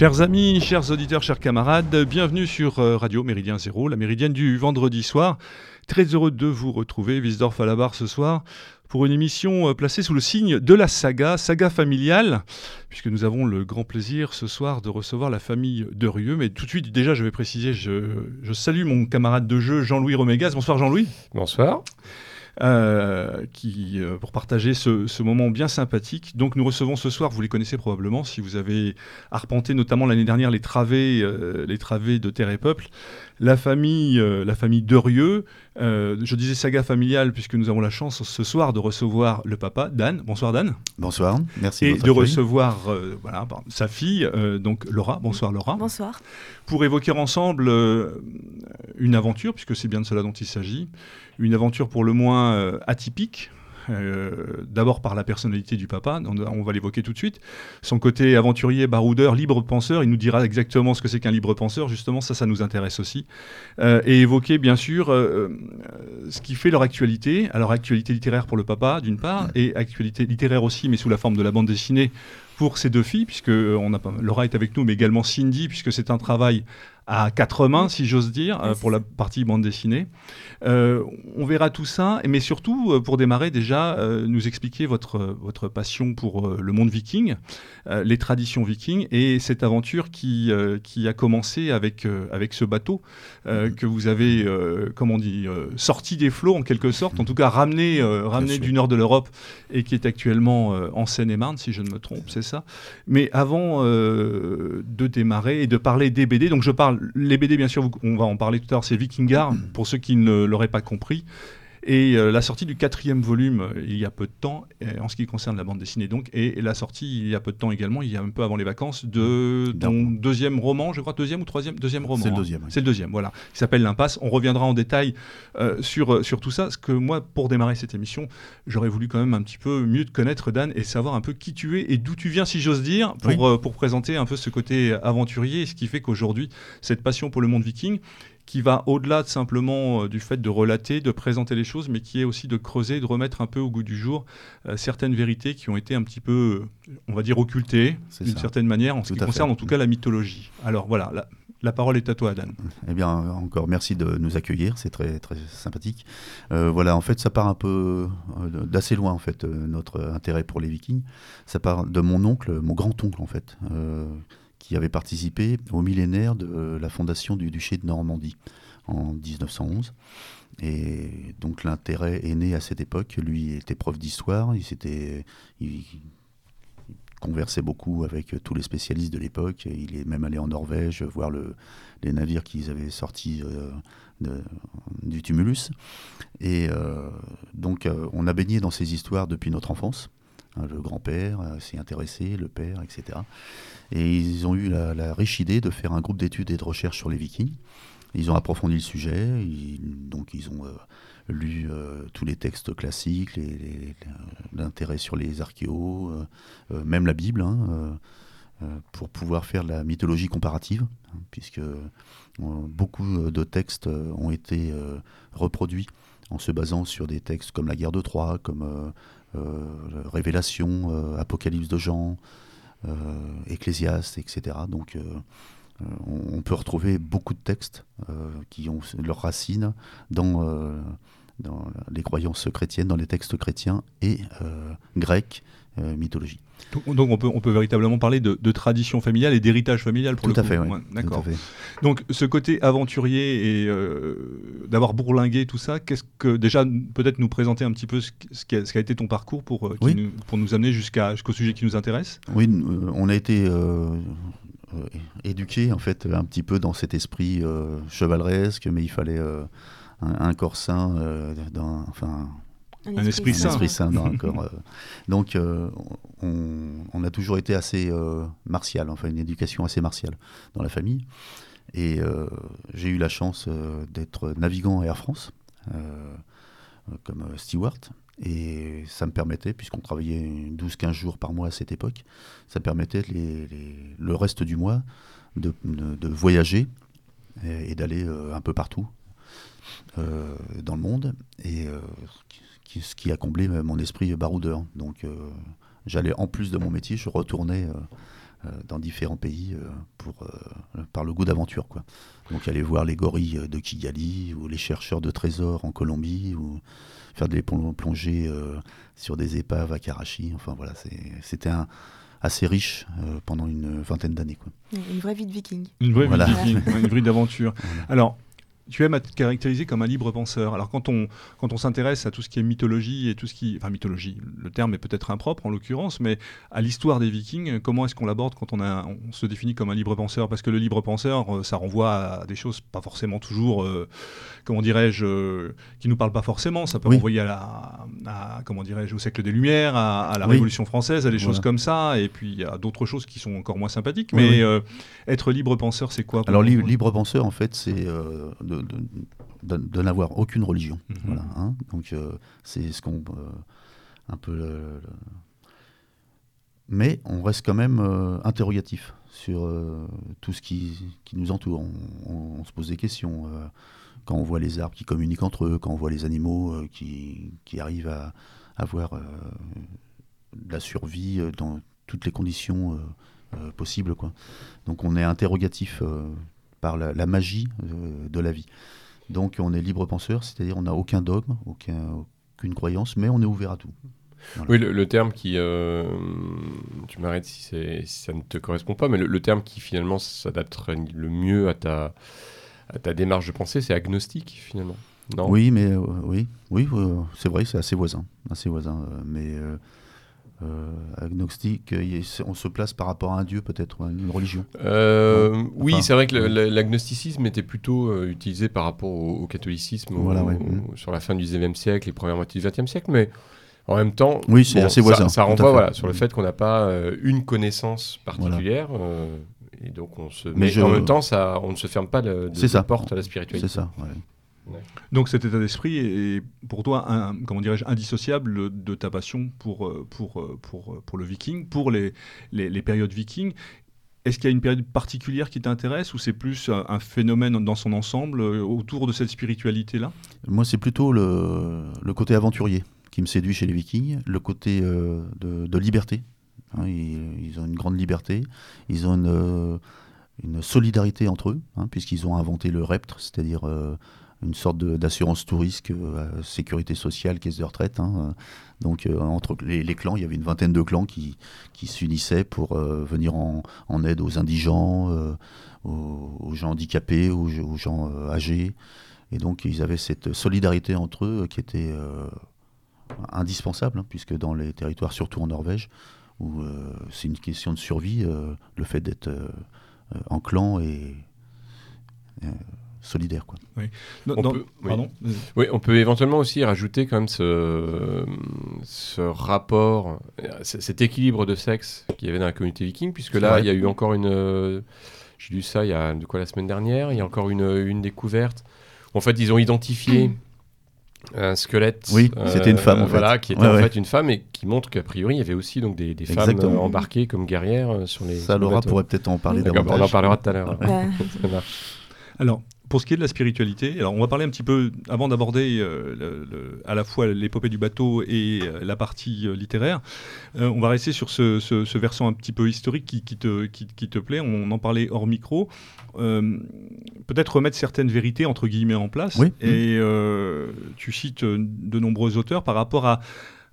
Chers amis, chers auditeurs, chers camarades, bienvenue sur euh, Radio Méridien Zéro, la méridienne du vendredi soir. Très heureux de vous retrouver, Wiesdorf à la barre ce soir, pour une émission euh, placée sous le signe de la saga, saga familiale, puisque nous avons le grand plaisir ce soir de recevoir la famille de Rieux. Mais tout de suite, déjà, je vais préciser, je, je salue mon camarade de jeu Jean-Louis Romégas. Bonsoir Jean-Louis. Bonsoir. Euh, qui, euh, pour partager ce, ce, moment bien sympathique. Donc nous recevons ce soir, vous les connaissez probablement, si vous avez arpenté notamment l'année dernière les travées, euh, les travées de Terre et Peuple, la famille, euh, la famille Derieux. Euh, je disais saga familiale puisque nous avons la chance ce soir de recevoir le papa, Dan. Bonsoir Dan. Bonsoir, merci. Et de recevoir voilà, sa fille, donc Laura. Bonsoir Laura. Bonsoir. Pour évoquer ensemble une aventure, puisque c'est bien de cela dont il s'agit, une aventure pour le moins euh, atypique. Euh, D'abord par la personnalité du papa, on, va l'évoquer tout de suite. Son côté aventurier, baroudeur, libre penseur, il nous dira exactement ce que c'est qu'un libre penseur, justement, ça, ça nous intéresse aussi. Euh, et évoquer, bien sûr, ce qui fait leur actualité. Alors, actualité littéraire pour le papa, d'une part, et actualité littéraire aussi, mais sous la forme de la bande dessinée pour ces deux filles, puisque Laura est avec nous, mais également Cindy, puisque c'est un travail à quatre mains, si j'ose dire, euh, pour la partie bande dessinée. Euh, on verra tout ça, mais surtout, euh, pour démarrer déjà, euh, nous expliquer votre, votre passion pour le monde viking, euh, les traditions vikings, et cette aventure qui, qui a commencé avec, avec ce bateau mmh. que vous avez, comment on dit, sorti des flots en quelque sorte, en tout cas ramené, ramené du nord de l'Europe, et qui est actuellement en Seine-et-Marne, si je ne me trompe, c'est ça. Mais avant de démarrer et de parler des BD, donc je parle les BD, bien sûr, on va en parler tout à l'heure, c'est Vikingar, pour ceux qui ne l'auraient pas compris. Et euh, la sortie du quatrième volume euh, il y a peu de temps, en ce qui concerne la bande dessinée donc, et, la sortie il y a peu de temps également, il y a un peu avant les vacances, de ton deuxième roman, je crois, deuxième ou troisième Deuxième roman. C'est le deuxième. Hein. Oui. C'est le deuxième, voilà. Il s'appelle L'Impasse. On reviendra en détail euh, sur, sur tout ça. Ce que moi, pour démarrer cette émission, j'aurais voulu quand même un petit peu mieux te connaître, Dan, et savoir un peu qui tu es et d'où tu viens, si j'ose dire, pour, oui. pour présenter un peu ce côté aventurier, ce qui fait qu'aujourd'hui, cette passion pour le monde viking, qui va au-delà de simplement euh, du fait de relater, de présenter les choses, mais qui est aussi de creuser, de remettre un peu au goût du jour euh, certaines vérités qui ont été un petit peu, euh, on va dire, occultées d'une certaine manière en ce qui concerne fait. en tout cas la mythologie. Alors voilà, la, la parole est à toi, Dan. Eh bien, encore merci de nous accueillir, c'est très très sympathique. Euh, voilà, en fait, ça part un peu euh, d'assez loin, en fait, euh, notre intérêt pour les Vikings. Ça part de mon oncle, mon grand-oncle, en fait, qui avait participé au millénaire de la fondation du duché de Normandie en 1911. Et donc l'intérêt est né à cette époque. Lui était prof d'histoire, il s'était, conversait beaucoup avec tous les spécialistes de l'époque. Il est même allé en Norvège voir le, les navires qu'ils avaient sortis euh, du tumulus. Et euh, donc euh, on a baigné dans ces histoires depuis notre enfance. Le grand-père s'y intéressé, le père, etc. Et ils ont eu la, riche idée de faire un groupe d'études et de recherche sur les vikings. Ils ont approfondi le sujet, ils, donc ils ont euh, lu euh, tous les textes classiques, l'intérêt sur les archéos, euh, même la Bible, hein, pour pouvoir faire la mythologie comparative, hein, puisque beaucoup de textes ont été reproduits en se basant sur des textes comme la guerre de Troie, comme Révélation, Apocalypse de Jean, Ecclésiaste, etc. Donc on, peut retrouver beaucoup de textes euh, qui ont leurs racines dans, euh, les croyances chrétiennes, dans les textes chrétiens et euh, grecs, mythologie. Donc on peut, on peut véritablement parler de, de tradition familiale et d'héritage familial pour Tout le à coup. fait. Ouais, D'accord. Donc ce côté aventurier et euh, d'avoir bourlingué tout ça, qu'est-ce que déjà peut-être nous présenter un petit peu ce, ce, qui, a, ce qui a été ton parcours pour, euh, oui. nous, pour nous amener jusqu'à jusqu'au sujet qui nous intéresse? Oui, euh, on a été euh, éduqué en fait un petit peu dans cet esprit euh, chevaleresque, mais il fallait euh, un, un, corps sain, euh, dans, enfin un, un esprit, sain, un esprit sain dans un corps. donc on, on, a toujours été assez martial, enfin une éducation assez martiale dans la famille. Et j'ai eu la chance d'être navigant à Air France comme steward. Et ça me permettait, puisqu'on travaillait 12-15 jours par mois à cette époque, ça me permettait les, les, le reste du mois de, de, de voyager et, et d'aller euh, un peu partout euh, dans le monde, et euh, qui, ce qui a comblé mon esprit baroudeur. Donc j'allais, en plus de mon métier, je retournais dans différents pays pour, par le goût d'aventure. Quoi. Donc aller voir les gorilles de Kigali ou les chercheurs de trésors en Colombie ou faire des plongées sur des épaves à Karachi. Enfin voilà, c'était un assez riche pendant une vingtaine d'années. Une vraie vie de viking. Une vraie vie de viking, une vraie d'aventure. Alors, tu aimes être caractérisé comme un libre penseur. Alors quand on, quand on s'intéresse à tout ce qui est mythologie et tout ce qui... Enfin mythologie, le terme est peut-être impropre en l'occurrence, mais à l'histoire des vikings, comment est-ce qu'on l'aborde quand on, a, on se définit comme un libre penseur? Parce que le libre penseur, euh, ça renvoie à des choses pas forcément toujours, euh, comment dirais-je, euh, qui nous parlent pas forcément. Ça peut renvoyer à, la, comment dirais-je, au siècle des Lumières, à, la Révolution française, à des choses comme ça, et puis à d'autres choses qui sont encore moins sympathiques. mais être libre penseur, c'est quoi Alors libre penseur, en fait, c'est de de, n'avoir aucune religion. Mhm. voilà, hein. Donc euh, c'est ce qu'on euh, un peu. mais on reste quand même euh, interrogatif sur tout ce qui, qui, nous entoure. On, se pose des questions quand on voit les arbres qui communiquent entre eux, quand on voit les animaux qui, qui, arrivent à avoir de la survie dans toutes les conditions possibles. Quoi. Donc on est interrogatif par la, magie de la vie. Donc on est libre penseur, c'est-à-dire on n'a aucun dogme, aucun, aucune croyance, mais on est ouvert à tout. Oui, le, terme qui, euh, tu m'arrêtes si, ça ne te correspond pas, mais le, terme qui finalement s'adapterait le mieux à ta, à ta démarche de pensée, c'est agnostique finalement. Non? Oui, mais euh, oui, oui, euh, c'est vrai, c'est assez voisin, assez voisin, mais euh, agnostique, on se place par rapport à un dieu peut-être, une religion euh, Oui, c'est vrai que l'agnosticisme était plutôt euh, utilisé par rapport au, catholicisme mm. sur la fin du XIXe siècle et première moitié du XXe siècle, mais en même temps, oui, c'est assez voisin. Ça, renvoie voilà, sur le mm. fait qu'on n'a pas une connaissance particulière. et donc on se... Mais, en même temps, ça, on ne se ferme pas de, de, porte à la spiritualité. C'est ça. Donc cet état d'esprit est pour toi, un, comment dirais-je, indissociable de ta passion pour, euh, pour, euh, pour, euh, pour le viking, pour les, les, périodes vikings. Est-ce qu'il y a une période particulière qui t'intéresse ou c'est plus un, phénomène dans son ensemble autour de cette spiritualité-là? Moi, c'est plutôt le, le, côté aventurier qui me séduit chez les vikings, le côté de, de, liberté. Hein, ils, ont une grande liberté, ils ont une, une solidarité entre eux, hein, puisqu'ils ont inventé le reptre, c'est-à-dire une sorte d'assurance touriste, euh, sécurité sociale, caisse de retraite. Hein. Donc euh, entre les, clans, il y avait une vingtaine de clans qui, qui s'unissaient pour euh, venir en, en, aide aux indigents, aux, gens handicapés, aux, gens âgés. Et donc ils avaient cette solidarité entre eux qui était indispensable, hein, puisque dans les territoires, surtout en Norvège, où c'est une question de survie, le fait d'être en clan et solidaire. Quoi. Oui. on, peut, oui. on peut éventuellement aussi rajouter quand même ce, ce rapport, cet équilibre de sexe qu'il y avait dans la communauté viking, puisque là, il y a eu encore une... J'ai lu ça il y a de quoi la semaine dernière, il y a encore une, une découverte. En fait, ils ont identifié un squelette. Oui, c'était une femme en fait. Voilà, qui était en fait une femme et qui montre qu'a priori il y avait aussi donc des, des femmes embarquées comme guerrières euh, sur les. Ça, Laura pourrait peut-être en parler davantage. On en parlera tout à l'heure. Alors, pour ce qui est de la spiritualité, alors on va parler un petit peu, avant d'aborder euh, à la fois l'épopée du bateau et euh, la partie euh, littéraire, on va rester sur ce, versant un petit peu historique qui, te, qui, te, plaît. On en parlait hors micro. Peut-être remettre certaines vérités entre guillemets en place. Oui. Et tu cites de nombreux auteurs par rapport à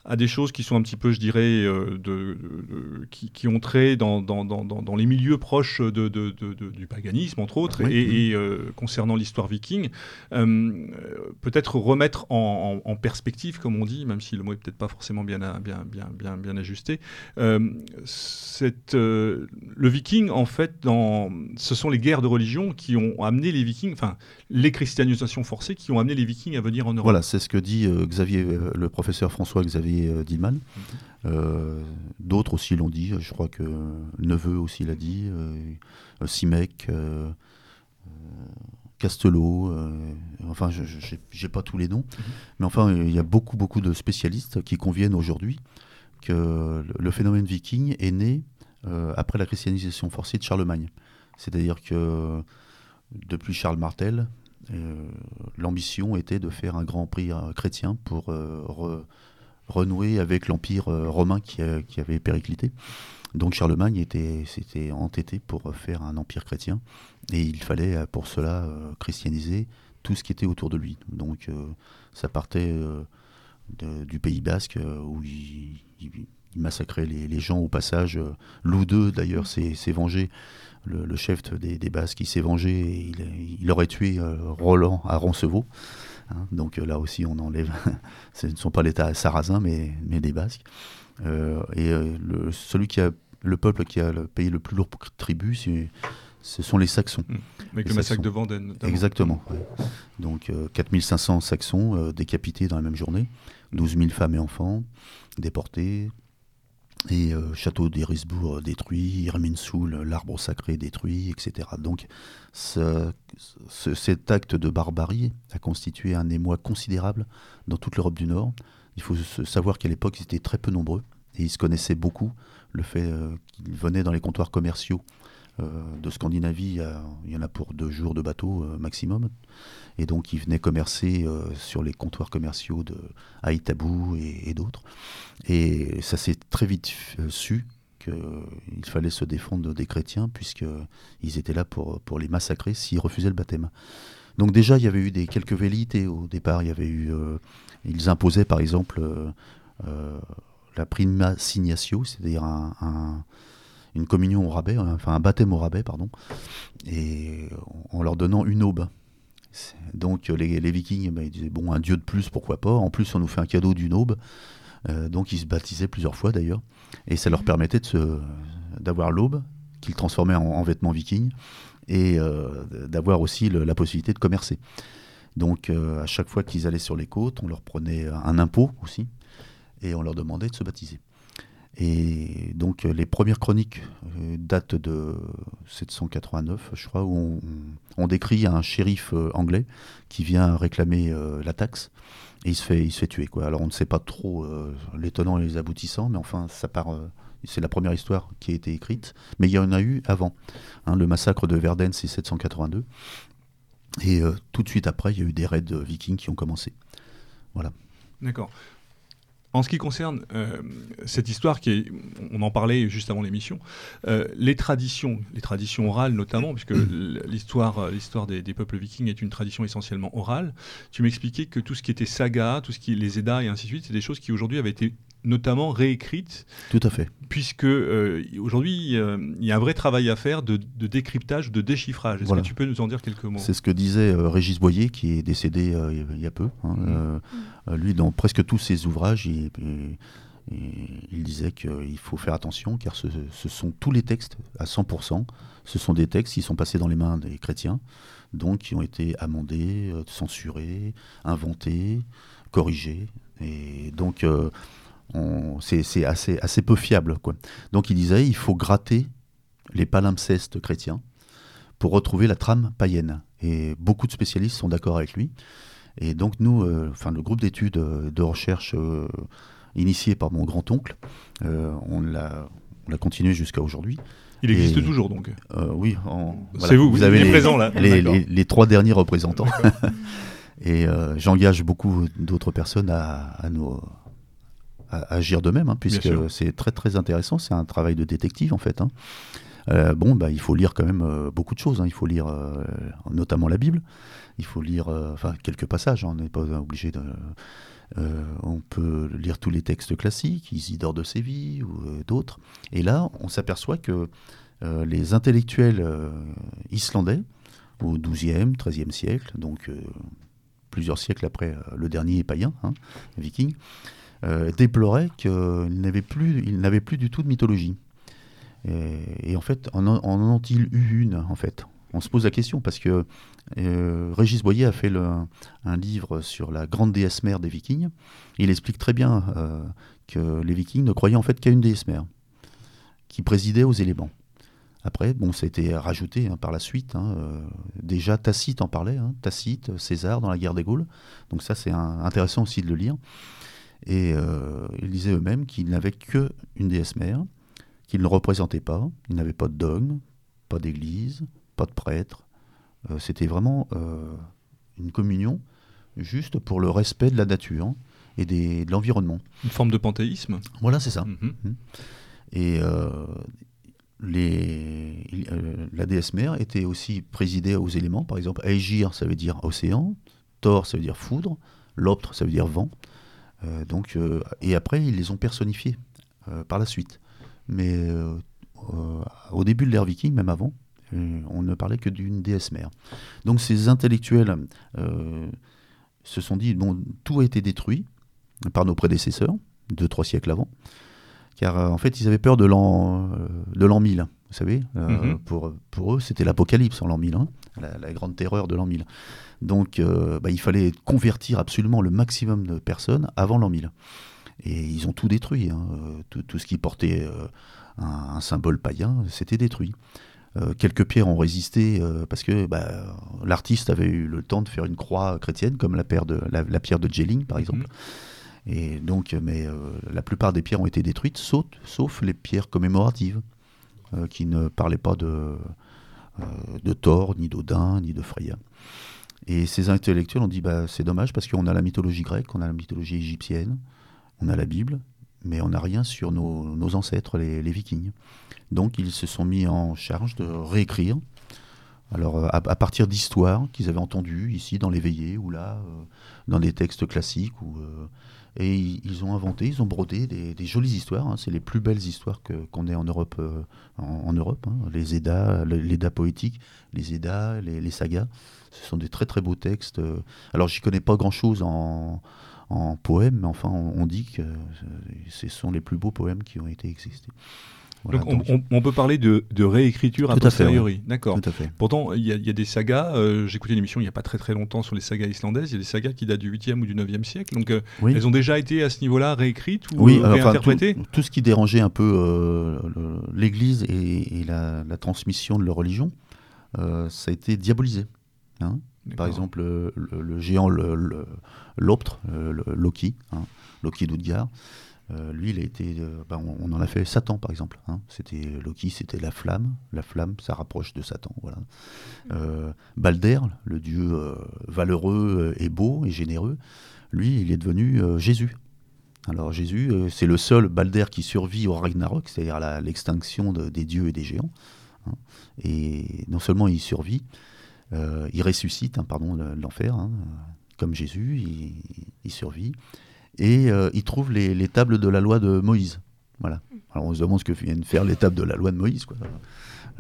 à des choses qui sont un petit peu, je dirais, euh, de, qui, qui, ont trait dans, dans, dans, dans, les milieux proches de, du paganisme, entre autres, et, euh, concernant l'histoire viking, euh, peut-être remettre en, en, perspective, comme on dit, même si le mot est peut-être pas forcément bien, bien, bien, bien, bien ajusté, cette, le viking, en fait, dans, ce sont les guerres de religion qui ont amené les vikings, enfin, les christianisations forcées qui ont amené les vikings à venir en Europe. Voilà, c'est ce que dit Xavier, le professeur François Xavier euh, Diman. Mhm. Euh, d'autres aussi l'ont dit, je crois que Neveu aussi l'a dit, euh, Simec, Castelot, enfin je n'ai pas tous les noms, mhm. mais enfin il y a beaucoup beaucoup de spécialistes qui conviennent aujourd'hui que le phénomène viking est né après la christianisation forcée de Charlemagne. C'est-à-dire que depuis Charles Martel, l'ambition était de faire un grand prix chrétien pour renouer avec l'empire romain qui, avait périclité. Donc Charlemagne était, s'était entêté pour faire un empire chrétien et il fallait pour cela christianiser tout ce qui était autour de lui. Donc ça partait du Pays Basque où il, massacrait les, gens au passage. Loudeux d'ailleurs s'est vengé le, chef des, Basques, il s'est vengé et il, aurait tué euh, Roland à Roncevaux. Hein. donc euh, là aussi, on enlève, ce ne sont pas l'État sarrasin, mais, mais des Basques. Euh, et le, celui qui a, le peuple qui a payé le plus lourd tribut, ce sont les Saxons. Mmh. Avec le massacre de Vendenne. Exactement. Donc 4500 Saxons décapités dans la même journée, 12 000 femmes et enfants déportés, et euh, château d'Erisbourg détruit, Irminsul, l'arbre sacré détruit, etc. Donc cet acte de barbarie a constitué un émoi considérable dans toute l'Europe du Nord. Il faut savoir qu'à l'époque, ils étaient très peu nombreux et ils se connaissaient beaucoup. Le fait euh, qu'ils venaient dans les comptoirs commerciaux euh, de Scandinavie, il y en a pour deux jours de bateau maximum. Et donc, ils venaient commercer euh, sur les comptoirs commerciaux de Haïtabou et, d'autres. Et ça s'est très vite euh, su qu'il fallait se défendre des chrétiens, puisqu'ils étaient là pour, pour les massacrer s'ils refusaient le baptême. Donc déjà, il y avait eu des, quelques velléités au départ. Il y avait eu, euh, ils imposaient par exemple la prima signatio, c'est-à-dire une communion au rabais, enfin un baptême au rabais, pardon, et en leur donnant une aube. Donc les, Vikings, bah, ils disaient, bon, un dieu de plus, pourquoi pas. En plus, on nous fait un cadeau d'une aube. Euh, donc ils se baptisaient plusieurs fois d'ailleurs. Et ça leur permettait d'avoir l'aube, qu'ils transformaient en, vêtements vikings, et euh, d'avoir aussi la possibilité de commercer. Donc euh, à chaque fois qu'ils allaient sur les côtes, on leur prenait un impôt aussi, et on leur demandait de se baptiser. Et donc les premières chroniques datent de 789, je crois, où on, décrit un shérif anglais qui vient réclamer la taxe et il se fait, il se fait tuer. Alors on ne sait pas trop les tenants et les aboutissants, mais enfin ça part. c'est la première histoire qui a été écrite, mais il y en a eu avant. Hein, le massacre de Verden, c'est 782. Et tout de suite après, il y a eu des raids vikings qui ont commencé. Voilà. D'accord. En ce qui concerne euh, cette histoire, qui est, on en parlait juste avant l'émission, euh, les traditions, les traditions orales notamment, puisque l'histoire, euh, l'histoire des, peuples vikings est une tradition essentiellement orale. Tu m'expliquais que tout ce qui était saga, tout ce qui les Eddas et ainsi de suite, c'est des choses qui aujourd'hui avaient été notamment réécrite. Tout à fait. Puisque euh, aujourd'hui, il y a un vrai travail à faire de, décryptage, de déchiffrage. Est-ce que tu peux nous en dire quelques mots? C'est ce que disait euh, Régis Boyer, qui est décédé euh, il y a peu. Hein, mmh. lui, dans presque tous ses ouvrages, il, il disait qu'il faut faire attention, car ce, ce, sont tous les textes, à 100%, ce sont des textes qui sont passés dans les mains des chrétiens, donc qui ont été amendés, censurés, inventés, corrigés. Et donc, c'est assez, assez peu fiable. Quoi. Donc il disait il faut gratter les palimpsestes chrétiens pour retrouver la trame païenne. Et beaucoup de spécialistes sont d'accord avec lui. Et donc nous, euh, enfin le groupe d'études euh, de recherche euh, initié par mon grand-oncle, on l'a continué jusqu'à aujourd'hui. Il existe toujours donc Oui. C'est vous, vous avez les, présent là. Les, les, trois derniers représentants. Et j'engage beaucoup d'autres personnes à, à, nous, agir d'eux-mêmes, hein, puisque c'est très très intéressant. C'est un travail de détective en fait. Hein. Euh, bon, bah, il faut lire quand même euh, beaucoup de choses. Hein. Il faut lire euh, notamment la Bible. Il faut lire, enfin, quelques passages. On n'est pas obligé de. on peut lire tous les textes classiques, Isidore de Séville ou d'autres. Et là, on s'aperçoit que les intellectuels islandais, au XIIe, XIIIe siècle, donc plusieurs siècles après le dernier païen, viking, déplorait qu'il n'avait plus, il n'avait plus du tout de mythologie. Et, en fait, en, en ont-ils eu une en fait? On se pose la question parce que euh, Régis Boyer a fait un livre sur la grande déesse mère des Vikings. Il explique très bien euh, que les Vikings ne croyaient en fait qu'à une déesse mère qui présidait aux éléments. Après, bon, ça a été rajouté hein, par la suite. Hein, déjà, Tacite en parlait, hein, Tacite, César dans la guerre des Gaules. Donc ça, c'est intéressant aussi de le lire. Et euh, ils disaient eux-mêmes qu'ils n'avaient qu'une déesse mère, qu'ils ne représentaient pas, ils n'avaient pas de dogme, pas d'église, pas de prêtre. Euh, c'était vraiment euh, une communion juste pour le respect de la nature et des, de l'environnement. Une forme de panthéisme Voilà, c'est ça. Mhm. Mhm. Et les, la déesse mère était aussi présidée aux éléments. Par exemple, Aegir, ça veut dire océan. Thor, ça veut dire foudre. Loptre, ça veut dire vent. Donc, et après, ils les ont personnifiés par la suite. Mais au début de l'ère viking, même avant, on ne parlait que d'une déesse mère. Donc ces intellectuels euh, se sont dit, bon, tout a été détruit par nos prédécesseurs, deux, trois siècles avant, car euh, en fait ils avaient peur de l'an, euh, de l'an 1000, vous savez. Mhm. pour, pour eux, c'était l'apocalypse en l'an 1000, hein, la, grande terreur de l'an 1000. Donc bah, il fallait convertir absolument le maximum de personnes avant l'an 1000. Et ils ont tout détruit, hein, tout, ce qui portait un, symbole païen, c'était détruit. Euh, quelques pierres ont résisté euh, parce que bah, l'artiste avait eu le temps de faire une croix chrétienne, comme la, pierre de, la, pierre de Jelling, par exemple. Mhm. Et donc, mais euh, la plupart des pierres ont été détruites, sauf, sauf les pierres commémoratives, qui ne parlaient pas de, de Thor, ni d'Odin, ni de Freya. Et ces intellectuels ont dit bah, c'est dommage parce qu'on a la mythologie grecque, on a la mythologie égyptienne, on a la Bible, mais on n'a rien sur nos, ancêtres, les, Vikings. Donc ils se sont mis en charge de réécrire. Alors euh, à, partir d'histoires qu'ils avaient entendues ici dans les veillées ou là, euh, dans des textes classiques. Ou, euh, et ils, ont inventé, ils ont brodé des, jolies histoires. Hein. C'est les plus belles histoires qu'on ait en Europe. en, Europe hein. Les Eddas, les Eddas poétiques, les Eddas, les, les, sagas. Ce sont des très très beaux textes. Alors j'y connais pas grand-chose en, en poème, mais enfin on, dit que ce sont les plus beaux poèmes qui ont été existés donc, on, peut parler de, réécriture a posteriori. D'accord. Pourtant, il y, a des sagas. Euh, J'ai écouté une émission il n'y a pas très très longtemps sur les sagas islandaises. Il y a des sagas qui datent du 8e ou du 9e siècle. Donc, euh, elles ont déjà été à ce niveau-là réécrites ou oui, euh, réinterprétées? tout, ce qui dérangeait un peu euh, l'Église et, la, transmission de leur religion, ça a été diabolisé. Hein. Par exemple, le, géant l'Optre, Loki, hein, Loki d'Utgard. Euh, lui, il a été, euh, ben, on, en a fait Satan par exemple. Hein. C'était Loki, c'était la flamme. La flamme, ça rapproche de Satan. Voilà. Euh, Balder, le dieu valeureux et beau et généreux, lui, il est devenu Jésus. Alors Jésus, c'est le seul Balder qui survit au Ragnarok, c'est-à-dire à, l'extinction des dieux et des géants. Hein. Et non seulement il survit, il ressuscite, hein, pardon, l'enfer, comme Jésus, il survit et euh, il trouve les, tables de la loi de Moïse. Voilà. Alors on se demande ce que viennent faire les tables de la loi de Moïse quoi,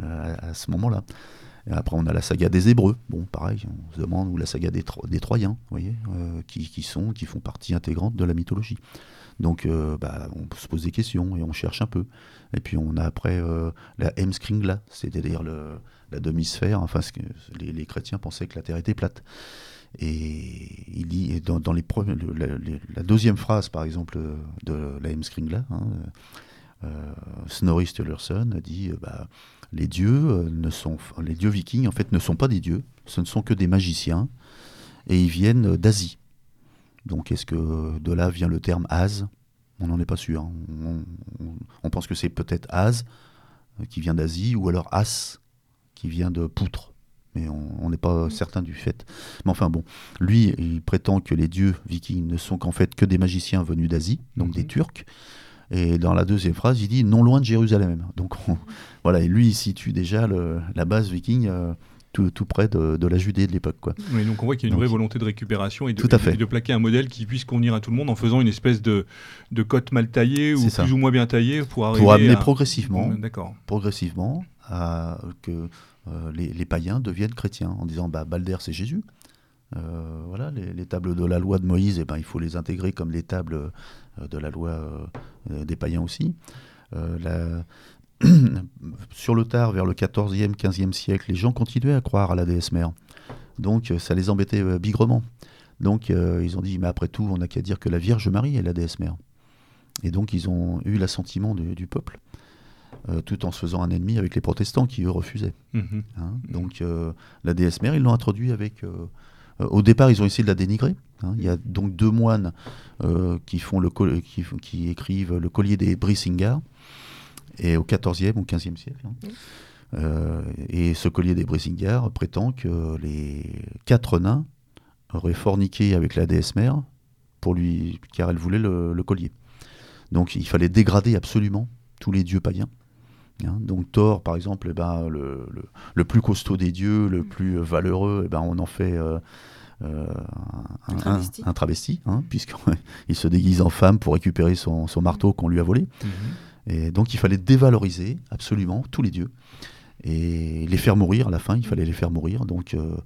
euh, à, ce moment-là. Après, on a la saga des Hébreux. Bon, pareil, on se demande où la saga des, Troyens, voyez, euh, qui, sont, qui font partie intégrante de la mythologie. Donc, bah, on se pose des questions et on cherche un peu. Et puis, on a après la Hemskringla, c'est-à-dire la demi-sphère. Enfin, les, les, chrétiens pensaient que la Terre était plate. Et il dit, dans, les la, deuxième phrase, par exemple, de la Hemskringla, hein, euh, Snorri Sturluson dit euh, bah, les dieux euh, ne sont, les dieux vikings en fait ne sont pas des dieux, ce ne sont que des magiciens, et ils viennent d'Asie. Donc est-ce que de là vient le terme Az On n'en est pas sûr. Hein. On, on, pense que c'est peut-être Az qui vient d'Asie, ou alors As qui vient de poutre mais on n'est pas certain du fait. Mais enfin bon, lui, il prétend que les dieux vikings ne sont qu'en fait que des magiciens venus d'Asie, donc des mhm. Turcs. Et dans la deuxième phrase, il dit non loin de Jérusalem. Donc voilà, et lui, il situe déjà la base viking. Euh, tout, tout, près de, la Judée de l'époque. Quoi. Oui, donc on voit qu'il y a une vraie volonté de récupération et de, de, plaquer un modèle qui puisse convenir à tout le monde en faisant une espèce de, de cote mal taillée ou plus ou moins bien taillée pour arriver Pour amener progressivement, progressivement à que euh, les, païens deviennent chrétiens en disant bah, Balder c'est Jésus. Euh, voilà, les, tables de la loi de Moïse, eh ben, il faut les intégrer comme les tables euh, de la loi des païens aussi. Sur le tard, vers le 14e, 15e siècle, les gens continuaient à croire à la déesse mère. Donc ça les embêtait bigrement. Donc ils ont dit, mais après tout, on n'a qu'à dire que la Vierge Marie est la déesse mère. Et donc ils ont eu l'assentiment du peuple. Euh, tout en se faisant un ennemi avec les protestants qui eux refusaient. Mhm. Hein. donc euh, la déesse mère, ils l'ont introduit avec. Euh, au départ, ils ont essayé de la dénigrer. Hein. Il y a donc deux moines qui font le qui, qui, écrivent le collier des Brisingar et au 14e ou 15e siècle. Hein. et ce collier des Brisingar prétend que les quatre nains auraient forniqué avec la déesse mère pour lui, car elle voulait le, collier. Donc il fallait dégrader absolument tous les dieux païens. Hein. donc Thor, par exemple, eh ben, le, le, plus costaud des dieux, le plus valeureux, eh ben, on en fait euh, un, travesti, hein, puisqu'il se déguise en femme pour récupérer son, marteau qu'on lui a volé. Mhm. Et donc il fallait dévaloriser absolument tous les dieux et les faire mourir à la fin, il fallait les faire mourir. Donc euh,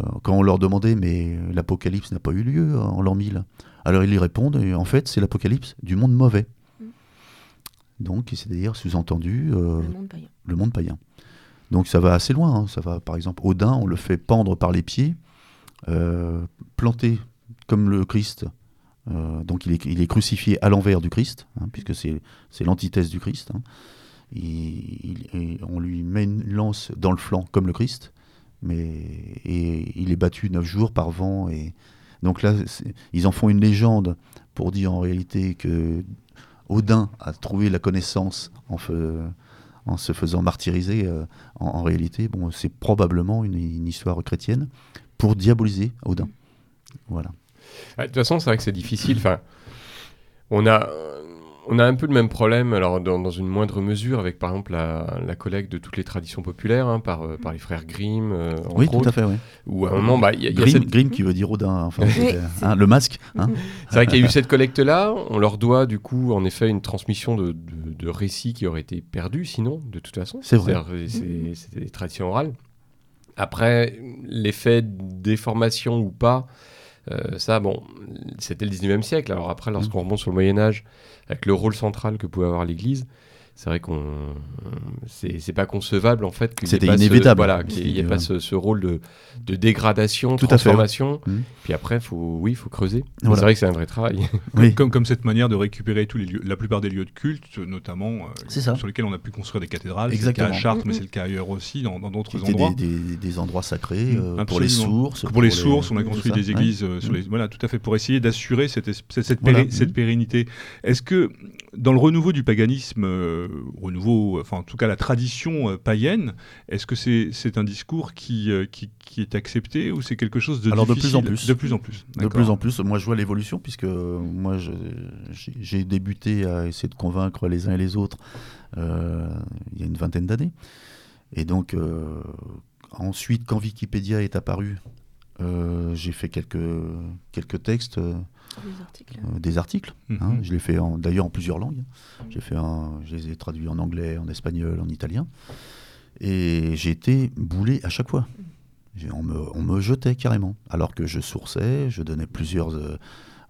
euh, quand on leur demandait mais l'apocalypse n'a pas eu lieu en l'an 1000, alors ils lui répondent en fait c'est l'apocalypse du monde mauvais. Mm. Donc c'est-à-dire sous-entendu le, monde païen. Donc ça va assez loin, hein. ça va par exemple Odin, on le fait pendre par les pieds euh, planté comme le Christ. Euh, donc il est, crucifié à l'envers du Christ, hein, puisque c'est l'antithèse du Christ. Hein. on lui met une lance dans le flanc comme le Christ, mais et il est battu neuf jours par vent. Donc là, ils en font une légende pour dire en réalité que Odin a trouvé la connaissance en, se faisant martyriser. Euh, en, réalité, bon, c'est probablement une, histoire chrétienne pour diaboliser Odin. Voilà. Ah, de toute façon, c'est vrai que c'est difficile. Enfin, on a, on a un peu le même problème, alors dans, une moindre mesure, avec par exemple la, la collecte de toutes les traditions populaires hein, par, euh, par les frères Grimm. Euh, oui, tout à fait, oui. Ou à un moment, bah, y a, Grimm, qui veut dire Odin, enfin, hein, le masque. Hein. C'est vrai qu'il y a eu cette collecte-là. On leur doit du coup, en effet, une transmission de, de, récits qui auraient été perdus, sinon, de toute façon. C'est vrai. C'est des traditions orales. Après, l'effet déformation ou pas, euh, ça, bon, c'était le 19e siècle. Alors après, lorsqu'on remonte sur le Moyen Âge, avec le rôle central que pouvait avoir l'Église, c'est vrai qu'on c'est pas concevable en fait qu'il c'était inévitable. voilà qu'il n'y ait pas ce, rôle de, de dégradation Tout transformation à fait, mmh. puis après faut oui faut creuser. C'est vrai que c'est un vrai travail. Comme, comme cette manière de récupérer tous les lieux, la plupart des lieux de culte notamment euh, sur lesquels on a pu construire des cathédrales. C'est le cas à Chartres mais mmh. c'est le cas ailleurs aussi dans d'autres endroits. des, des, des, endroits sacrés euh, pour les sources pour, les sources on a construit des églises euh, sur les voilà tout à fait pour essayer d'assurer cette, cette, cette, pérennité. Est-ce que dans le renouveau du paganisme, euh, renouveau, enfin en tout cas la tradition euh, païenne, est-ce que c'est un discours qui, euh, qui, qui, est accepté ou c'est quelque chose de Alors de plus en plus. De plus en plus. De plus en plus. Moi je vois l'évolution puisque moi j'ai débuté à essayer de convaincre les uns et les autres il y a une vingtaine d'années. Et donc ensuite quand Wikipédia est apparu, j'ai fait quelques, quelques textes des articles. Euh, hein. mhm. Je l'ai fait d'ailleurs en plusieurs langues. J'ai fait je les ai traduits en anglais, en espagnol, en italien. Et j'ai été boulé à chaque fois. On me, on me, jetait carrément. Alors que je sourçais, je donnais plusieurs, euh,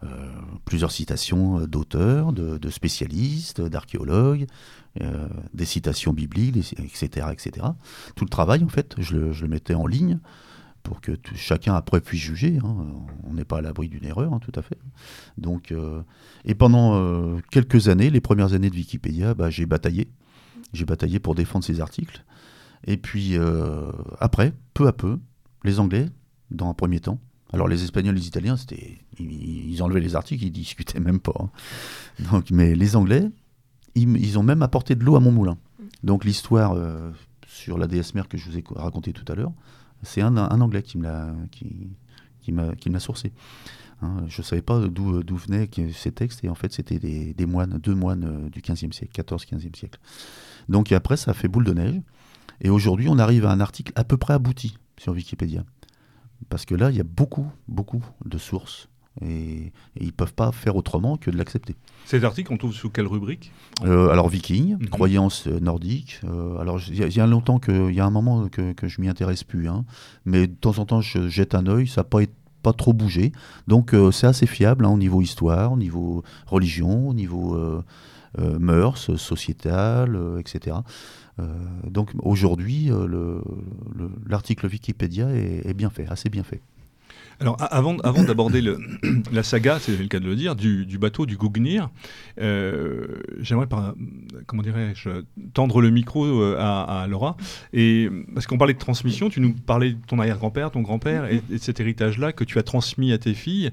euh, plusieurs citations d'auteurs, de, spécialistes, d'archéologues, des citations bibliques, etc., etc. Tout le travail, en fait, je le, je le mettais en ligne pour que chacun après puisse juger. Hein. On n'est pas à l'abri d'une erreur, hein, tout à fait. Donc, euh, et pendant euh, quelques années, les premières années de Wikipédia, bah, j'ai bataillé. J'ai bataillé pour défendre ces articles. Et puis euh, après, peu à peu, les Anglais, dans un premier temps, alors les Espagnols, les Italiens, c'était, ils, enlevaient les articles, ils discutaient même pas. Hein. Donc, mais les Anglais, ils, ont même apporté de l'eau à mon moulin. Donc l'histoire sur la DS mère que je vous ai raconté tout à l'heure, c'est un, Anglais qui me l'a qui, qui m'a sourcé. Hein, je ne savais pas d'où venaient ces textes, et en fait, c'était des, moines, deux moines euh, du 15e siècle, 14-15e siècle. Donc après, ça a fait boule de neige, et aujourd'hui, on arrive à un article à peu près abouti sur Wikipédia. Parce que là, il y a beaucoup, beaucoup de sources et, ils ne peuvent pas faire autrement que de l'accepter. Cet article, on trouve sous quelle rubrique? Euh, Alors, Viking, mhm. croyance nordique. Euh, alors, il y, a longtemps il y a un moment que, que je m'y intéresse plus, hein. mais de temps en temps, je jette un œil, ça n'a pas, pas trop bougé. Donc, euh, c'est assez fiable hein, au niveau histoire, au niveau religion, au niveau mœurs, sociétal, etc. donc, aujourd'hui, l'article Wikipédia est bien fait, assez bien fait. Alors, avant, d'aborder la saga, c'est le cas de le dire, du, bateau, du Gugnir, euh, j'aimerais, comment dirais-je, tendre le micro euh, à, Laura. Et, parce qu'on parlait de transmission, tu nous parlais de ton arrière-grand-père, ton grand-père, et, de cet héritage-là que tu as transmis à tes filles.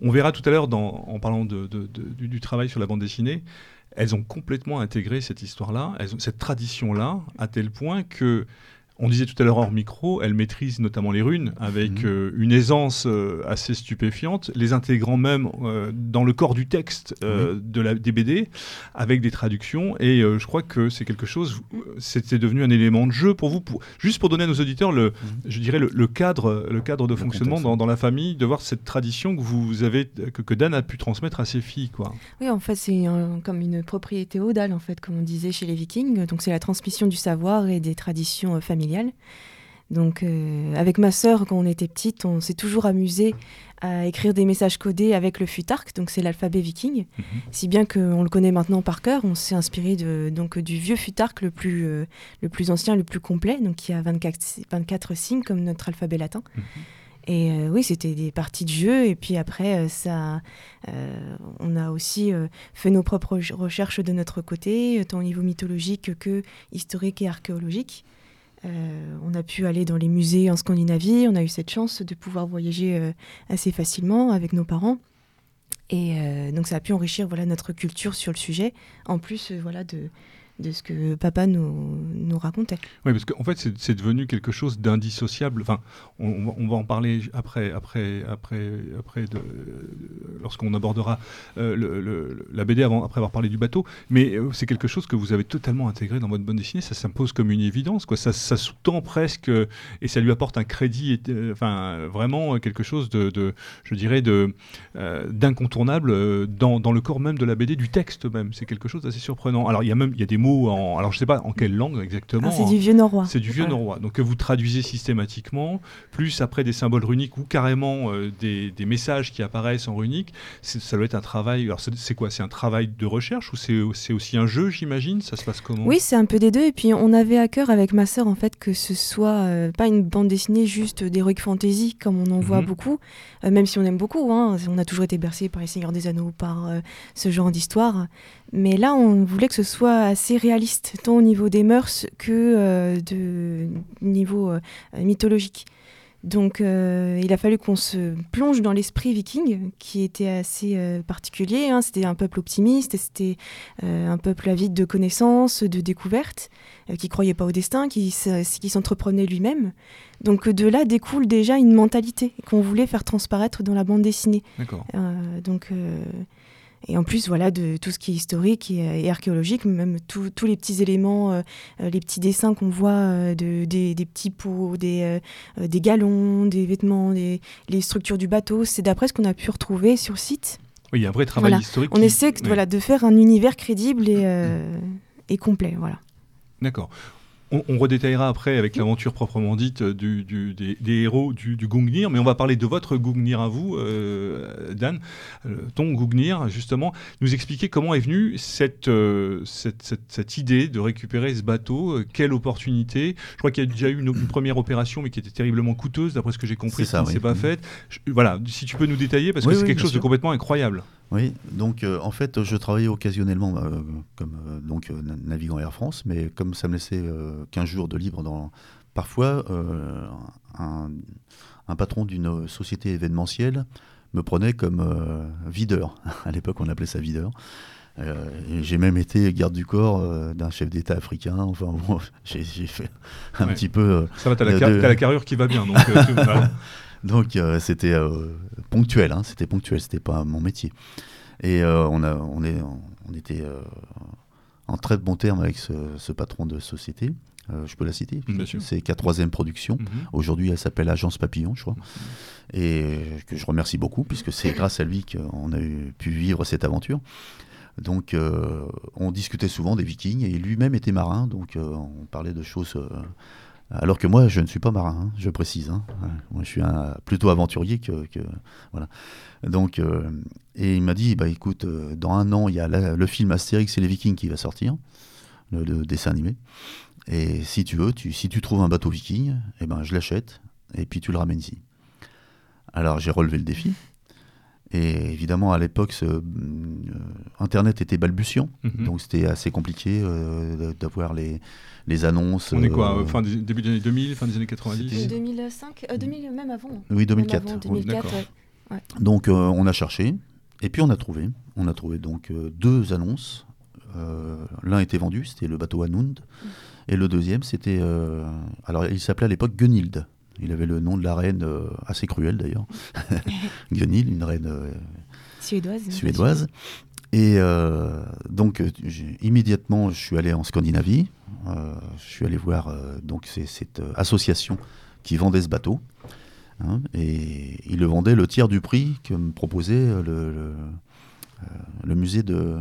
On verra tout à l'heure, en parlant du, travail sur la bande dessinée, elles ont complètement intégré cette histoire-là, cette tradition-là, à tel point que On disait tout à l'heure hors micro, elle maîtrise notamment les runes avec mhm. euh, une aisance euh, assez stupéfiante, les intégrant même euh, dans le corps du texte de la, des BD avec des traductions. Et je crois que c'est quelque chose, c'était devenu un élément de jeu pour vous, pour, juste pour donner à nos auditeurs le, mhm. je dirais le, cadre, le cadre de fonctionnement dans, la famille, de voir cette tradition que vous avez, que, que, Dan a pu transmettre à ses filles, quoi. Oui, en fait, c'est comme une propriété odale, en fait, comme on disait chez les Vikings. Donc c'est la transmission du savoir et des traditions familiales donc, euh, avec ma sœur, quand on était petite, on s'est toujours amusé à écrire des messages codés avec le futark, donc c'est l'alphabet viking. Mhm. Si bien qu'on le connaît maintenant par cœur, on s'est inspiré de, donc, du vieux futark le plus, euh, le plus ancien, le plus complet, donc qui a 24, 24 signes comme notre alphabet latin. Mhm. Et euh, oui, c'était des parties de jeu. Et puis après, ça, on a aussi fait nos propres recherches de notre côté, tant au niveau mythologique que historique et archéologique. Euh, on a pu aller dans les musées en Scandinavie, on a eu cette chance de pouvoir voyager euh, assez facilement avec nos parents. Et euh, donc ça a pu enrichir voilà, notre culture sur le sujet, en plus voilà, de, de ce que papa nous, racontait. Oui, parce qu'en fait, c'est devenu quelque chose d'indissociable. Enfin, on, va en parler après, après, après, après lorsqu'on abordera euh, la BD avant, après avoir parlé du bateau. Mais euh, c'est quelque chose que vous avez totalement intégré dans votre bande dessinée. Ça s'impose comme une évidence. Ça, sous-tend presque, et ça lui apporte un crédit, euh, enfin, vraiment quelque chose de, je dirais, d'incontournable dans, dans, le corps même de la BD, du texte même. C'est quelque chose d'assez surprenant. Alors, il y a même il y a des mots en. Alors, je sais pas en quelle langue exactement. Ah, c'est du vieux norrois. C'est du vieux norrois. Donc, que vous traduisez systématiquement, plus après des symboles runiques ou carrément euh, des, des, messages qui apparaissent en runique. Ça doit être un travail. Alors, c'est quoi? C'est un travail de recherche ou c'est aussi un jeu, j'imagine? Ça se passe comment? Oui, c'est un peu des deux. Et puis, on avait à cœur avec ma sœur, en fait, que ce soit euh, pas une bande dessinée juste d'heroic fantasy, comme on en voit mhm. beaucoup, euh, même si on aime beaucoup. Hein. On a toujours été bercé par les Seigneurs des Anneaux, par ce genre d'histoire. Mais là, on voulait que ce soit assez réaliste, tant au niveau des mœurs que euh, de niveau euh, mythologique. Donc euh, il a fallu qu'on se plonge dans l'esprit viking, qui était assez particulier. Hein. C'était un peuple optimiste, c'était un peuple avide de connaissances, de découvertes, qui croyait pas au destin, qui, qui s'entreprenait lui-même. Donc de là découle déjà une mentalité qu'on voulait faire transparaître dans la bande dessinée. D'accord. donc et en plus, voilà, de tout ce qui est historique et, archéologique, même tous les petits éléments, euh, euh, les petits dessins qu'on voit euh, de, des, petits pots, des, des galons, des vêtements, des, les structures du bateau, c'est d'après ce qu'on a pu retrouver sur site. Oui, il y a un vrai travail historique. On essaie voilà, de faire un univers crédible et, et complet. Voilà. D'accord. On, redétaillera après avec l'aventure proprement dite euh, du, des, héros du, du, Gungnir, mais on va parler de votre Gungnir à vous, euh, Dan, euh, ton Gungnir, justement, nous expliquer comment est venue cette, cette, cette, idée de récupérer ce bateau, quelle opportunité. Je crois qu'il y a déjà eu une, première opération, mais qui était terriblement coûteuse, d'après ce que j'ai compris, ça, qui ne s'est pas faite. Voilà, si tu peux nous détailler, parce que c'est quelque chose de complètement incroyable. Oui, donc euh, en fait, je travaillais occasionnellement euh, comme euh, donc navigant Air France, mais comme ça me laissait 15 jours de libre dans. Parfois, un, un, patron d'une société événementielle me prenait comme videur. à l'époque, on appelait ça videur. j'ai même été garde du corps d'un chef d'État africain. Enfin, bon, j'ai fait un petit peu. ça va, t'as la, la, carrure qui va bien. Donc, Donc euh, c'était euh, ponctuel, hein, c'était ponctuel, c'était pas mon métier. Et euh, on, a, on, est, on était en très bon terme avec ce, patron de société. je peux la citer C'est k 3 Production. Mhm. Aujourd'hui, elle s'appelle Agence Papillon, je crois. Et que je remercie beaucoup, puisque c'est grâce à lui qu'on a eu, pu vivre cette aventure. Donc, on discutait souvent des Vikings, et lui-même était marin, donc on parlait de choses alors que moi, je ne suis pas marin, hein, je précise. Hein. Moi, je suis plutôt aventurier que, voilà. Euh, et il m'a dit, bah écoute, euh, dans un an, il y a le film Astérix et les Vikings qui va sortir, le, dessin animé. Et si tu veux, si tu trouves un bateau viking, eh ben, je l'achète et puis tu le ramènes ici. Alors j'ai relevé le défi. Et évidemment, à l'époque, euh, Internet était balbutiant, mhm. donc c'était assez compliqué d'avoir les, les annonces. On est quoi euh, fin Début des années 2000, fin des années 90 2005, 2000, même avant. Oui, 2004. 2004 Donc euh, on a cherché, et puis on a trouvé. On a trouvé donc euh, deux annonces. L'un était vendu, c'était le bateau Anund. Et le deuxième, c'était. alors, il s'appelait à l'époque Gunhild. Il avait le nom de la reine, assez cruelle d'ailleurs. Gunhild, une reine suédoise. suédoise. Et donc, immédiatement, je suis allé en Scandinavie. je suis allé voir donc cette association qui vendait ce bateau. Hein, et il le vendait le tiers du prix que me proposait le, le, le musée de,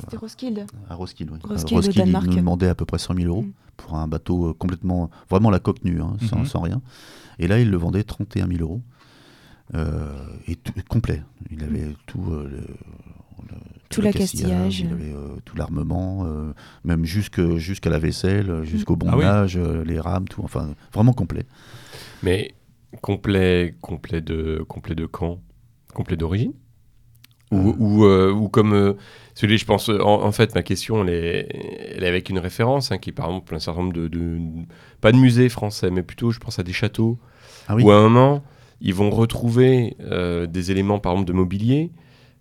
c'était Roskilde. À Roskilde, oui. Roskilde, Roskilde il nous demandait à peu près 100 000 euros mm. pour un bateau euh, complètement, vraiment la coque nue, hein, sans, mm-hmm. sans, rien. Et là, il le vendait 31 000 euros. Euh, et tout, complet. Il avait mm. tout. Euh, le, tout, tout l'accastillage. Il avait euh, tout l'armement, euh, même jusqu'à la vaisselle, jusqu'au mm. bondage, ah les rames, tout. Enfin, vraiment complet. Mais complet, complet de, complet de quand? Complet d'origine? Ou, ou, ou, comme celui, je pense, en, fait, ma question, elle est, elle est avec une référence, hein, qui est par exemple un certain nombre de, de, Pas de musées français, mais plutôt, je pense à des châteaux. Ah où à un moment, ils vont retrouver euh, des éléments, par exemple, de mobilier.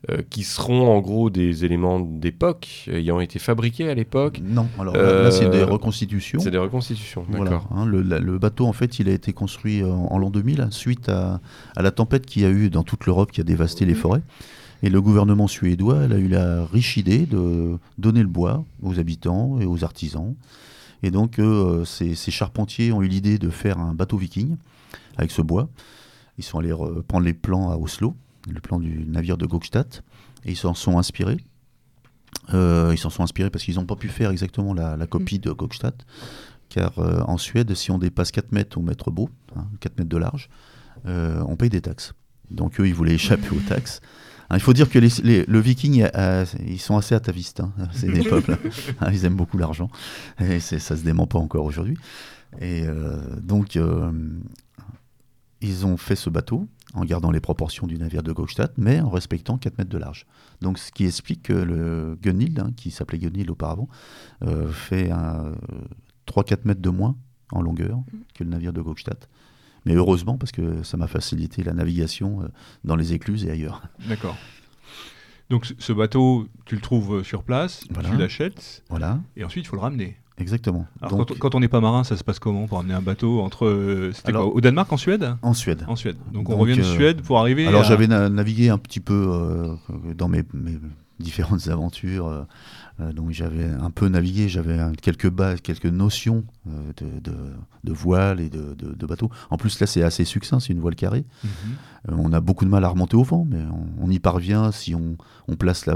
Euh, qui seront en gros des éléments d'époque, ayant été fabriqués à l'époque. Non, alors là, c'est des euh, reconstitutions. C'est des reconstitutions, d'accord. Hein, le, bateau, en fait, il a été construit en, l'an 2000 suite à, à la tempête qu'il y a eu dans toute l'Europe qui a dévasté les forêts. Et le gouvernement suédois a eu la riche idée de donner le bois aux habitants et aux artisans. Et donc, euh, ces, charpentiers ont eu l'idée de faire un bateau viking avec ce bois. Ils sont allés prendre les plans à Oslo, le plan du navire de Gokstad, et ils s'en sont inspirés. Euh, ils s'en sont inspirés parce qu'ils n'ont pas pu faire exactement la, copie de Gokstad, car euh, en Suède, si on dépasse 4 mètres au mètre beau, 4 hein, mètres de large, on paye des taxes. Donc eux, ils voulaient échapper aux taxes. Hein, il faut dire que le viking, euh, ils sont assez atavistes, hein, c'est des peuples. Hein, ils aiment beaucoup l'argent. Et ça se dément pas encore aujourd'hui. Et euh, donc, euh, ils ont fait ce bateau en gardant les proportions du navire de Gokstad, mais en respectant 4 mètres de large. Donc, ce qui explique que le Gunhild, qui s'appelait Gunhild auparavant, fait 3-4 mètres de moins en longueur que le navire de Gokstad. Mais heureusement, parce que ça m'a facilité la navigation euh, dans les écluses et ailleurs. D'accord. Donc ce bateau, tu le trouves euh, sur place, tu l'achètes, voilà. et ensuite il faut le ramener. Exactement. Alors quand, on n'est pas marin, ça se passe comment pour amener un bateau entre euh, c'était quoi, au Danemark, en Suède? En Suède. En Suède. Donc, on revient de Suède pour arriver. Alors j'avais navigué un petit peu dans mes, mes, différentes aventures euh, donc j'avais un peu navigué, j'avais quelques bases, quelques notions euh, de, voile et de, bateau. En plus là c'est assez succinct, c'est une voile carrée. Mhm. Euh, on a beaucoup de mal à remonter au vent, mais on, y parvient si on, place la,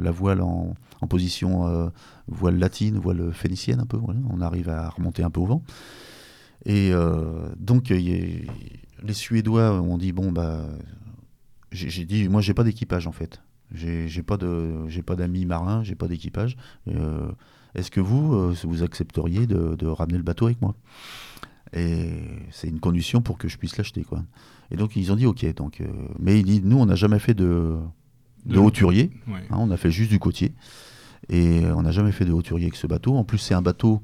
la, voile en, position voile latine, voile phénicienne un peu. on arrive à remonter un peu au vent. Et donc les Suédois ont dit bon bah j'ai dit moi j'ai pas d'équipage en fait j'ai pas de, j'ai pas d'amis marins, j'ai pas d'équipage. Euh, est-ce que vous, euh, vous accepteriez de, ramener le bateau avec moi? Et c'est une condition pour que je puisse l'acheter, quoi. Et donc ils ont dit ok. Donc, euh, mais nous, on n'a jamais fait de, de, hauturier. Hein, on a fait juste du côtier. Et on n'a jamais fait de hauturier avec ce bateau. En plus, c'est un bateau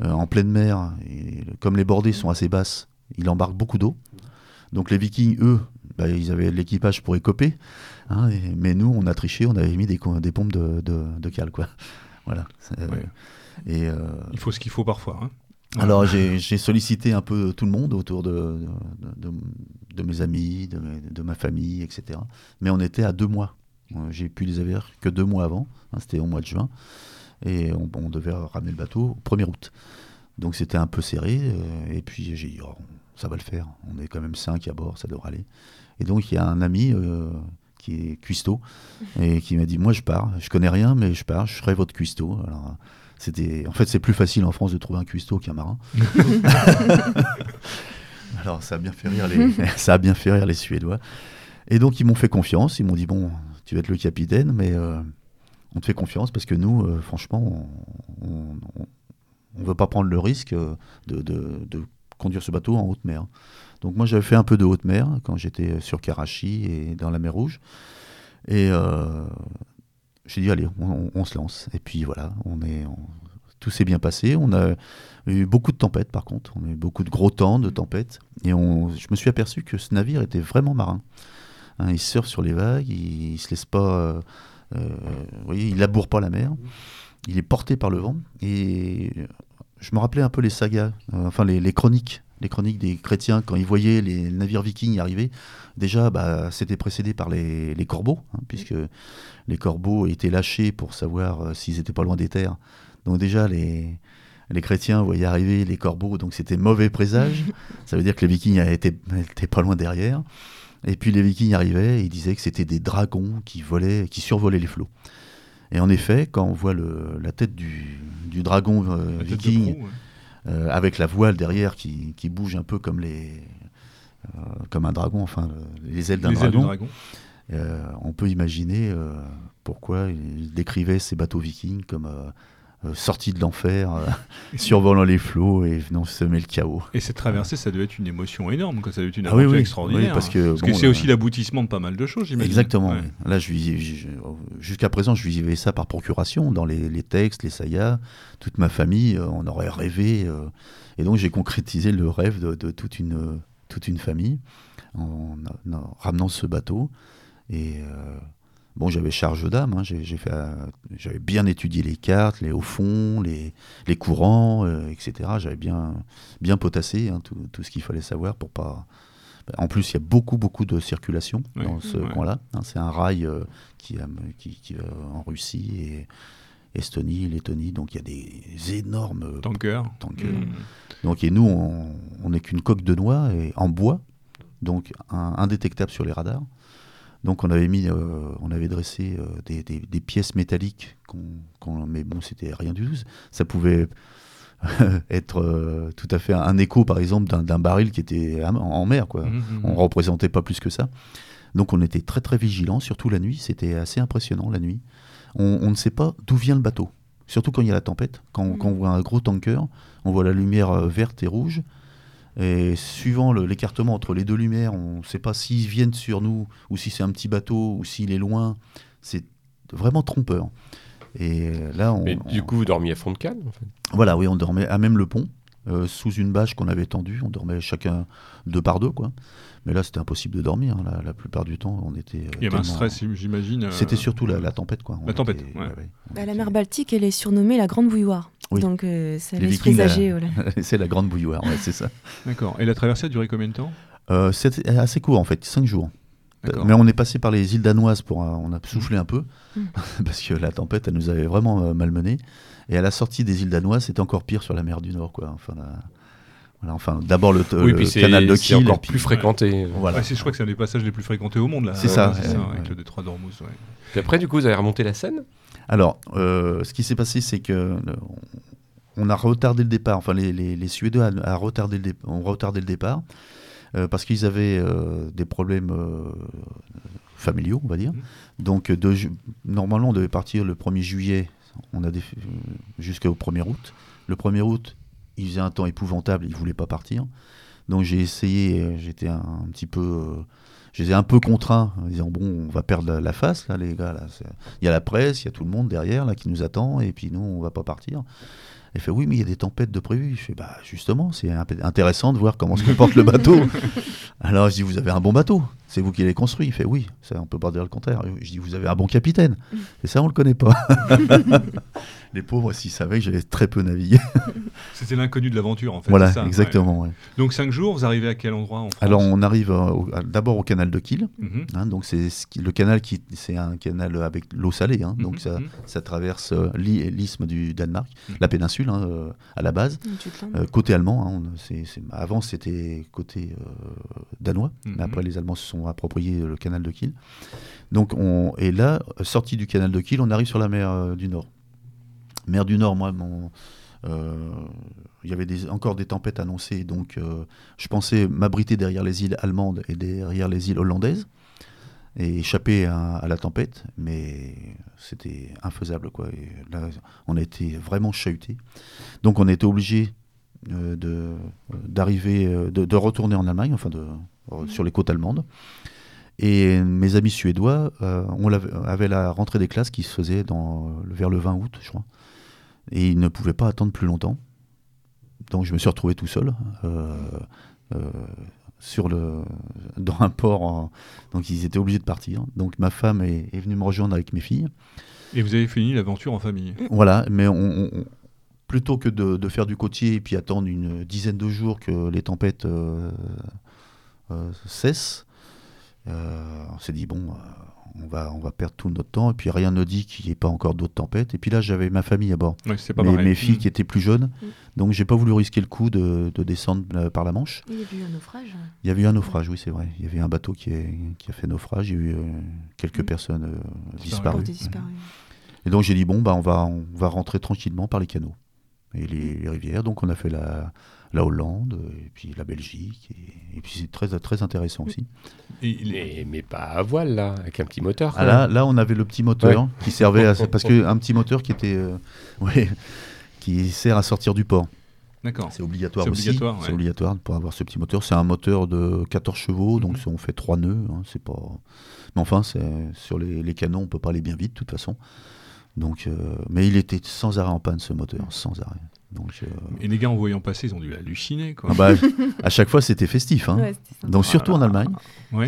en pleine mer. Et comme les bordées sont assez basses, il embarque beaucoup d'eau. Donc les Vikings, eux, bah, ils avaient l'équipage pour écoper. Hein, mais nous, on a triché, on avait mis des, des pompes de, de, cale, quoi. Voilà. Euh, et, euh, Il faut ce qu'il faut parfois. Hein. Alors j'ai sollicité un peu tout le monde autour de, de, mes amis, de, ma famille, etc. Mais on était à deux mois. Euh, j'ai pu les avoir que deux mois avant. Hein, c'était au mois de juin. Et on, devait ramener le bateau au 1er août. Donc c'était un peu serré. et puis j'ai dit, oh, ça va le faire. On est quand même cinq à bord, ça devrait aller. Et donc il y a un ami qui est cuistot, et qui m'a dit Moi, je pars, je connais rien, mais je pars, je serai votre cuistot. Alors, c'était, en fait, c'est plus facile en France de trouver un cuistot qu'un marin. Alors, ça a bien fait rire les, ça a bien fait rire les Suédois. Et donc, ils m'ont fait confiance. Ils m'ont dit Bon, tu vas être le capitaine, mais euh, on te fait confiance parce que nous, euh, franchement, on ne veut pas prendre le risque de, de, de, conduire ce bateau en haute mer. Donc moi j'avais fait un peu de haute mer quand j'étais sur Karachi et dans la mer Rouge. Et euh, j'ai dit allez, on, se lance. Et puis voilà, on est, tout s'est bien passé. On a eu beaucoup de tempêtes par contre, on a eu beaucoup de gros temps de tempêtes. Et on, je me suis aperçu que ce navire était vraiment marin. Hein, il surfe sur les vagues, il, ne se laisse pas, euh, euh, vous voyez, il laboure pas la mer. Il est porté par le vent et je me rappelais un peu les sagas, enfin les, chroniques les chroniques des chrétiens, quand ils voyaient les navires vikings arriver, déjà, bah, c'était précédé par les, corbeaux, hein, puisque les corbeaux étaient lâchés pour savoir s'ils n'étaient pas loin des terres. Donc déjà, les, les chrétiens voyaient arriver les corbeaux, donc c'était mauvais présage. Ça veut dire que les vikings étaient, pas loin derrière. Et puis les vikings arrivaient et ils disaient que c'était des dragons qui volaient, qui survolaient les flots. Et en effet, quand on voit le, la tête du, dragon euh, viking, euh, avec la voile derrière qui, bouge un peu comme, les, euh, comme un dragon, enfin les ailes d'un dragon, on peut imaginer pourquoi il décrivait ces bateaux vikings comme euh, sorti de l'enfer, euh, survolant les flots et venant semer le chaos. Et cette traversée, ça devait être une émotion énorme, ça devait être une ah aventure extraordinaire. parce que c'est aussi l'aboutissement de pas mal de choses, j'imagine. Exactement. Là, jusqu'à présent, je vivais ça par procuration, dans les, textes, les sagas. Toute ma famille, euh, on aurait rêvé. et donc, j'ai concrétisé le rêve de, toute, une, toute une famille en, ramenant ce bateau. Et Bon, j'avais charge d'âme, hein. euh, j'avais bien étudié les cartes, les hauts fonds, les, les courants, euh, etc. J'avais bien, bien potassé hein, tout, tout, ce qu'il fallait savoir pour pas. En plus, il y a beaucoup, beaucoup de circulation dans ce coin-là. Hein. C'est un rail euh, qui, qui, qui, va en Russie et Estonie, Lettonie. Donc, il y a des énormes tankers. tankers. Mmh. Donc, et nous, on n'est qu'une coque de noix et en bois, donc indétectable sur les radars. Donc on avait mis, euh, on avait dressé euh, des, pièces métalliques, mais bon, c'était rien du tout. Ça pouvait être euh, tout à fait un, écho, par exemple, d'un baril qui était en, mer. Quoi. Mmh, mmh, mmh. On ne représentait pas plus que ça. Donc on était très très vigilants, surtout la nuit. C'était assez impressionnant la nuit. On, ne sait pas d'où vient le bateau, surtout quand il y a la tempête. Quand, quand on voit un gros tanker, on voit la lumière verte et rouge. Et suivant l'écartement entre les deux lumières, on ne sait pas s'ils viennent sur nous ou si c'est un petit bateau ou s'il est loin. C'est vraiment trompeur. Et là, on, Mais du coup, vous dormiez à fond de cale Voilà, oui, on dormait à même le pont, euh, sous une bâche qu'on avait tendue. On dormait chacun deux par deux, quoi. Mais là, c'était impossible de dormir. Hein. La, plupart du temps, on était. Il y avait un stress, j'imagine. Euh, c'était surtout la, tempête, quoi. la tempête. Bah, la mer Baltique, elle est surnommée la Grande Bouilloire. Donc, euh, ça laisse présager. c'est la Grande Bouilloire, c'est ça. D'accord. Et la traversée a duré combien de temps? Euh, C'était assez court, en fait, cinq jours. Mais on est passé par les îles danoises pour, on a soufflé un peu mmh. parce que la tempête, elle nous avait vraiment malmené. Et à la sortie des îles danoises, c'était encore pire sur la mer du Nord, quoi. Enfin, enfin, d'abord le, canal de Kiel. encore plus fréquenté. Voilà. je crois que c'est un des passages les plus fréquentés au monde. là. C'est ça, avec le détroit d'Ormuz. Puis après, du coup, vous avez remonté la Seine? Alors, euh, ce qui s'est passé, c'est que euh, on a retardé le départ. Enfin, les, les, Suédois a retardé le ont retardé le départ euh, parce qu'ils avaient des problèmes familiaux, on va dire. Mmh. Donc, de, normalement, on devait partir le 1er juillet. On a jusqu'au 1er août. Le 1er août, il faisait un temps épouvantable, il voulait pas partir. Donc j'ai essayé, j'étais un, petit peu, euh, j'étais un peu contraint en disant bon, on va perdre la, face là, les gars. Il y a la presse, il y a tout le monde derrière là qui nous attend, et puis nous on va pas partir. Il fait oui, mais il y a des tempêtes de prévues. Je fais bah justement, c'est intéressant de voir comment se comporte le bateau. Alors je dis vous avez un bon bateau, c'est vous qui l'avez construit. Il fait oui, ça on peut pas dire le contraire. Je dis vous avez un bon capitaine. Et ça on le connaît pas. les pauvres, s'ils savaient que j'avais très peu navigué. C'était l'inconnu de l'aventure, en fait. Voilà, exactement. Donc, cinq jours, vous arrivez à quel endroit en France Alors, on arrive euh, d'abord au canal de Kiel. Mhm. Hein, donc, c'est le canal qui, c'est un canal avec l'eau salée. Hein, donc, mhm, ça, mhm. ça, traverse euh, l'isthme du Danemark, la péninsule, hein, euh, à la base. côté allemand. avant, c'était côté danois. Mais après, les Allemands se sont appropriés le canal de Kiel. Donc, on, et là, sorti du canal de Kiel, on arrive sur la mer du Nord. Mer du Nord, moi, euh, il y avait encore des tempêtes annoncées, donc euh, je pensais m'abriter derrière les îles allemandes et derrière les îles hollandaises et échapper à, la tempête, mais c'était infaisable. Quoi. là, on a été vraiment chahuté. Donc on a été obligé euh, de, d'arriver, de, retourner en Allemagne, enfin de, sur les côtes allemandes. Et mes amis suédois, on avait, la rentrée des classes qui se faisait dans, vers le 20 août, je crois. Et ils ne pouvaient pas attendre plus longtemps. Donc je me suis retrouvé tout seul. Euh, euh, sur le, dans un port. donc ils étaient obligés de partir. Donc ma femme est, venue me rejoindre avec mes filles. Et vous avez fini l'aventure en famille Voilà, mais on, plutôt que de, faire du côtier et puis attendre une dizaine de jours que les tempêtes cessent, on s'est dit, bon, on va, on va perdre tout notre temps. Et puis rien ne dit qu'il n'y ait pas encore d'autres tempêtes. Et puis là, j'avais ma famille à bord. mes, filles mm. qui étaient plus jeunes. Mm. Donc j'ai pas voulu risquer le coup de, descendre euh, par la Manche. Il y a eu un naufrage. Il y avait eu un naufrage, oui, c'est vrai. Il y avait un bateau qui, a fait naufrage. Il y a eu euh, quelques mm. personnes euh, disparues. Et donc j'ai dit, bon, bah, on, va, on va rentrer tranquillement par les canaux et les rivières. Donc on a fait la, la Hollande, et puis la Belgique, et, puis c'est très, très intéressant aussi. mais pas à voile, là, avec un petit moteur. Ah, là, là, on avait le petit moteur qui servait à. Parce qu'un petit moteur qui était. Euh, qui sert à sortir du port. D'accord. C'est obligatoire aussi. C'est obligatoire pour avoir ce petit moteur. C'est un moteur de 14 chevaux, donc mhm. on fait 3 nœuds. Hein, c'est pas... Mais enfin, sur les, les, canons, on peut pas aller bien vite, de toute façon. Donc, euh, mais il était sans arrêt en panne, ce moteur, sans arrêt. Donc, euh, Et les gars en voyant passer, ils ont dû halluciner. Quoi. Ah bah, à chaque fois, c'était festif. Hein. Donc surtout en Allemagne.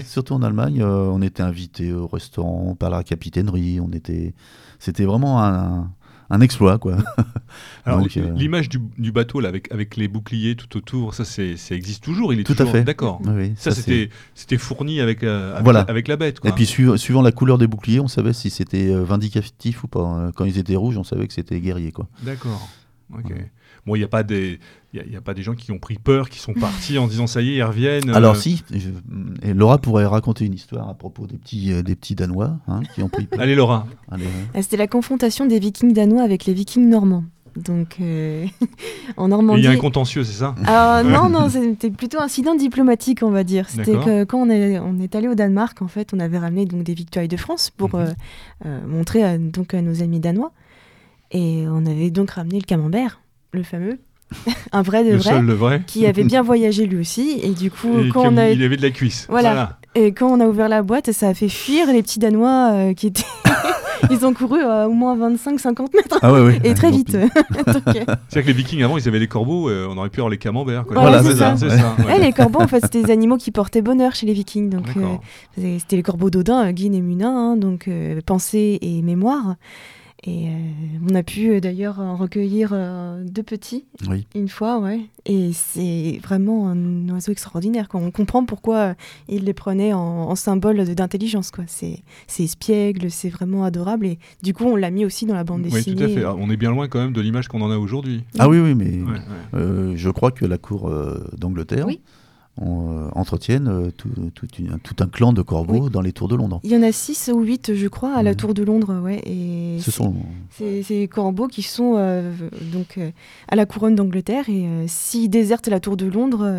Surtout en Allemagne, euh, on était invité au restaurant par la capitainerie. On était, c'était vraiment un, un, exploit, quoi. Alors euh, l'image du, du, bateau là, avec, avec les boucliers tout autour, ça, c'est, ça existe toujours. Il est tout toujours... à fait. D'accord. ça, c'était, c'était fourni avec, avec, voilà. avec, la bête. Quoi. Et puis suivant la couleur des boucliers, on savait si c'était vindicatif ou pas. Quand ils étaient rouges, on savait que c'était guerrier, quoi. D'accord. Bon, il n'y a pas des. Il n'y a, pas des gens qui ont pris peur, qui sont partis en disant ça y est, ils reviennent. Alors euh. si, et Laura pourrait raconter une histoire à propos des petits, euh, des petits Danois hein, qui ont pris peur. Allez Laura. Ah, c'était la confrontation des Vikings danois avec les Vikings normands. Donc euh, en Normandie. Il y a un contentieux, c'est ça? Alors, Non, non, c'était plutôt un incident diplomatique, on va dire. C'était que quand on est, on est allé au Danemark, en fait, on avait ramené donc des victoires de France pour mhm. montrer à, donc à nos amis danois. Et on avait donc ramené le camembert le fameux. un vrai de vrai, qui avait bien voyagé lui aussi. Et du coup quand on a il avait de la cuisse. Voilà. et quand on a ouvert la boîte ça a fait fuir les petits danois euh, qui étaient ils ont couru à au moins 25-50 mètres. Ah ouais, et très vite. c'est-à-dire que les vikings avant ils avaient les corbeaux euh, on aurait pu avoir les camemberts voilà, c'est ça, les corbeaux en fait c'était des animaux qui portaient bonheur chez les vikings. Donc euh, c'était les corbeaux d'Odin Guin et Munin hein, donc pensée et mémoire et euh, on a pu euh, d'ailleurs en recueillir euh, deux petits une fois, ouais. Et c'est vraiment un oiseau extraordinaire. Quoi. On comprend pourquoi il les prenait en, symbole d'intelligence. C'est espiègle, c'est vraiment adorable. Et du coup, on l'a mis aussi dans la bande dessinée. Oui, tout à fait. on est bien loin quand même de l'image qu'on en a aujourd'hui. Ah oui, oui, mais je crois que la cour d'Angleterre. Oui on, euh, entretiennent euh, tout, un clan de corbeaux dans les tours de Londres. Il y en a 6 ou 8, je crois, à la tour de Londres. Ouais, et Ce sont ces corbeaux qui sont euh, donc à la couronne d'Angleterre et s'ils désertent la tour de Londres,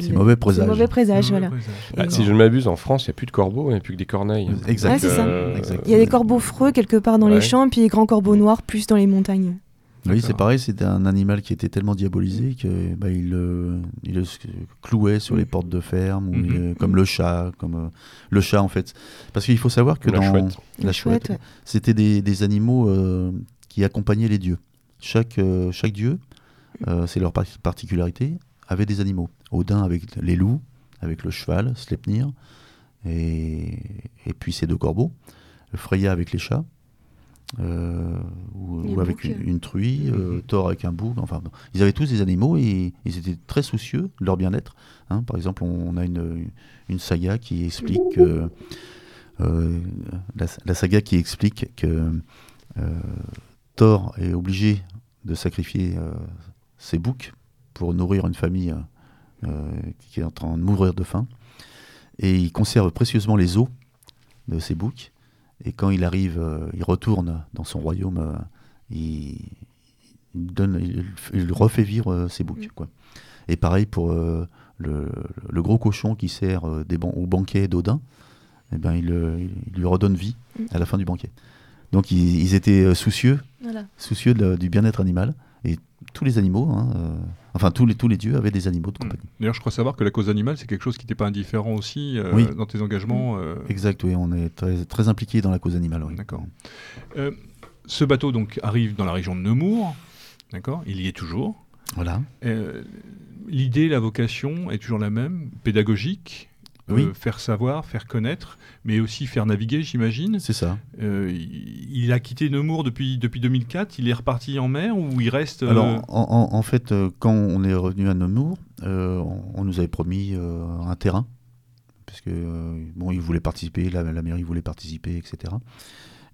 c'est mauvais présage. mauvais présage, voilà. Ah, si je ne m'abuse, en France, il n'y a plus de corbeaux, il n'y a plus que des corneilles. Exact. Il y a des corbeaux freux quelque part dans les champs, et puis des grands corbeaux noirs plus dans les montagnes. Oui, c'est pareil, c'était un animal qui était tellement diabolisé que bah, il, il, le clouait sur les portes de ferme, ou mhm. comme le chat, comme euh, le chat en fait. Parce qu'il faut savoir que la dans chouette. la chouette, c'était des, des, animaux euh, qui accompagnaient les dieux. Chaque, euh, chaque dieu, c'est leur particularité, avait des animaux. Odin avec les loups, avec le cheval, Sleipnir, et, et puis ses deux corbeaux. Freya avec les chats. Euh, ou, avec une, truie, euh, mhm. Thor avec un bouc. Enfin, ils avaient tous des animaux et ils étaient très soucieux de leur bien-être. Hein. Par exemple, on, a une, une, saga qui explique euh, la, saga qui explique que Thor est obligé de sacrifier ses boucs pour nourrir une famille qui est en train de mourir de faim. Et il conserve précieusement les os de ses boucs et quand il arrive, euh, il retourne dans son royaume, euh, il, donne, il, refait vivre euh, ses boucs. Quoi. Et pareil pour le, le, gros cochon qui sert des au banquet d'Odin, eh ben, il, lui redonne vie mm. à la fin du banquet. Donc ils, étaient soucieux, soucieux du bien-être animal. Et tous les animaux, hein, enfin tous les, tous les dieux avaient des animaux de mm. compagnie. D'ailleurs, je crois savoir que la cause animale, c'est quelque chose qui n'était pas indifférent aussi euh, dans tes engagements. Euh. Exact, oui, on est très, très impliqué dans la cause animale. D'accord. Euh, ce bateau donc arrive dans la région de Nemours, d'accord Il y est toujours. Voilà. L'idée, la vocation est toujours la même, pédagogique. Faire savoir, faire connaître, mais aussi faire naviguer, j'imagine. C'est ça. il a quitté Nemours depuis, depuis 2004, il est reparti en mer ou il reste... Alors, en, fait, quand on est revenu à Nemours, on, nous avait promis un terrain, parce que, bon, il voulait participer, la, la mairie voulait participer, etc.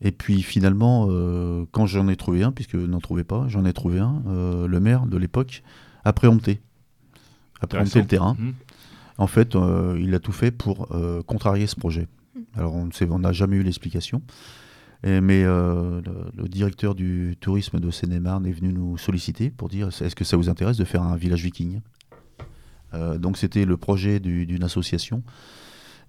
Et puis finalement, euh, quand j'en ai trouvé un, puisque n'en trouvait pas, j'en ai trouvé un, euh, le maire de l'époque a préempté, a préempté le terrain. Mmh. En fait, euh, il a tout fait pour contrarier ce projet. Mmh. Alors on n'a jamais eu l'explication. Mais le, directeur du tourisme de Seine-et-Marne est venu nous solliciter pour dire est-ce que ça vous intéresse de faire un village viking? Donc c'était le projet d'une association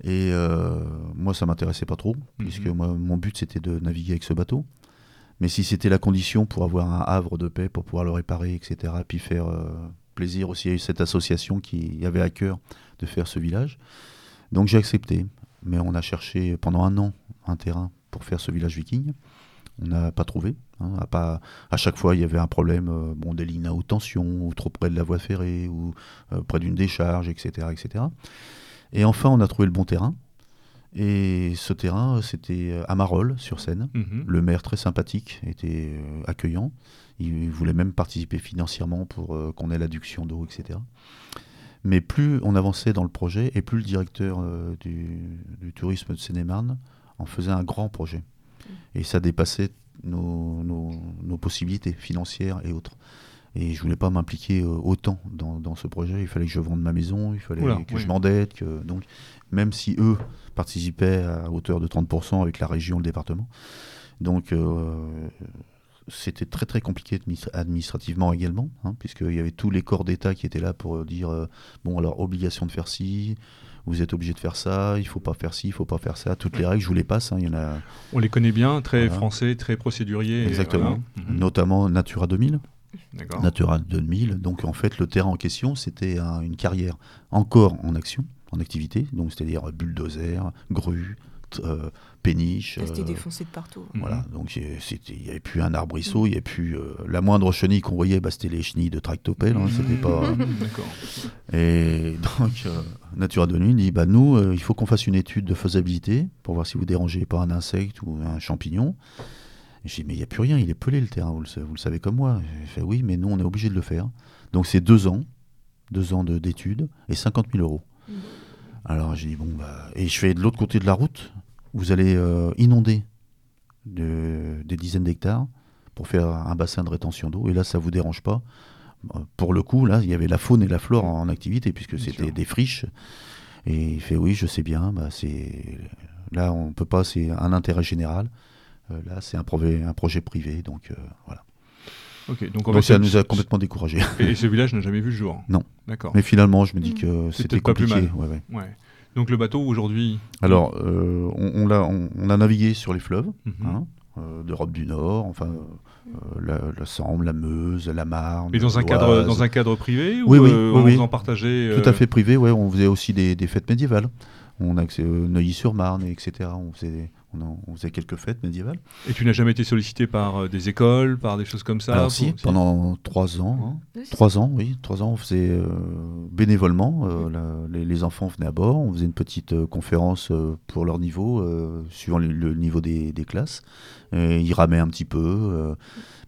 et euh, moi, ça m'intéressait pas trop, mhm. puisque moi, mon but c'était de naviguer avec ce bateau. Mais si c'était la condition pour avoir un havre de paix, pour pouvoir le réparer, etc., puis faire euh, plaisir aussi à cette association qui avait à cœur de faire ce village. Donc j'ai accepté. Mais on a cherché pendant un an un terrain pour faire ce village viking. On n'a pas trouvé. Hein, à, pas, à chaque fois, il y avait un problème, euh, bon, des lignes à haute tension, ou trop près de la voie ferrée, ou près d'une décharge, etc., etc. Et enfin, on a trouvé le bon terrain. Et ce terrain, c'était euh, à Marolles, sur Seine. Mhm. Le maire, très sympathique, était euh, accueillant. Il voulait même participer financièrement pour euh, qu'on ait l'adduction d'eau, etc. Mais plus on avançait dans le projet, et plus le directeur du, tourisme de Seine-et-Marne en faisait un grand projet. Et ça dépassait nos, nos possibilités financières et autres. Et je voulais pas m'impliquer euh, autant dans, ce projet. Il fallait que je vende ma maison, il fallait que je m'endette. Que... Donc, même si eux participaient à hauteur de 30% avec la région, le département. Donc, euh, c'était très très compliqué administrativement également, hein, puisqu'il y avait tous les corps d'État qui étaient là pour dire euh, bon, alors, obligation de faire ci, vous êtes obligé de faire ça, il faut pas faire ci, il faut pas faire ça. Toutes les règles, je vous les passe. Hein, il y en a... On les connaît bien, très français, très procédurier. Exactement. Mhm. Notamment Natura 2000. Natura 2000. Donc en fait, le terrain en question, c'était une carrière encore en action, en activité, donc c'est-à-dire bulldozer, grue, euh, péniche. C'était euh, défoncé de partout. Voilà, mhm. donc il n'y avait plus un arbrisseau, il n'y avait plus euh, la moindre chenille qu'on voyait, bah, c'était les chenilles de tractopelle. Hein, c'était pas. Et donc Natura 2000 dit bah nous, il faut qu'on fasse une étude de faisabilité pour voir si vous dérangez pas un insecte ou un champignon. J'ai dit, mais il n'y a plus rien, il est pelé le terrain, vous le, savez comme moi. J'ai fait, oui, mais nous, on est obligé de le faire. Donc c'est deux ans, deux ans d'études et 50 000 euros. Mmh. Alors j'ai dit, bon, bah, et je fais de l'autre côté de la route, vous allez euh, inonder de, des dizaines d'hectares pour faire un bassin de rétention d'eau. Et là, ça ne vous dérange pas. Pour le coup, là, il y avait la faune et la flore en, activité, puisque c'était des friches. Et il fait, oui, je sais bien, bah, c'est là, on peut pas, c'est un intérêt général. Euh, là, c'est un, projet, un projet privé, donc euh, voilà. donc, ça nous a complètement découragés. Et ce village n'a jamais vu le jour Non. D'accord. Mais finalement, je me dis mmh. que c'était compliqué. Pas plus mal. Ouais, Donc le bateau aujourd'hui Alors, euh, on, on, on, a navigué sur les fleuves mmh. hein, d'Europe du Nord, enfin la, la, Sambre, la Meuse, la Marne. Mais dans un cadre dans un cadre privé ou oui, oui, oui, on en partageait Tout à fait privé, ouais. On faisait aussi des, des fêtes médiévales. On a Neuilly-sur-Marne, etc. On faisait, on, faisait quelques fêtes médiévales. Et tu n'as jamais été sollicité par euh, des écoles, par des choses comme ça Alors si, pendant trois ans. Hein. Trois ans, oui. Trois ans, on faisait euh, bénévolement. Euh, les, enfants venaient à bord. On faisait une petite conférence pour leur niveau, suivant le, niveau des, classes. ils ramaient un petit peu.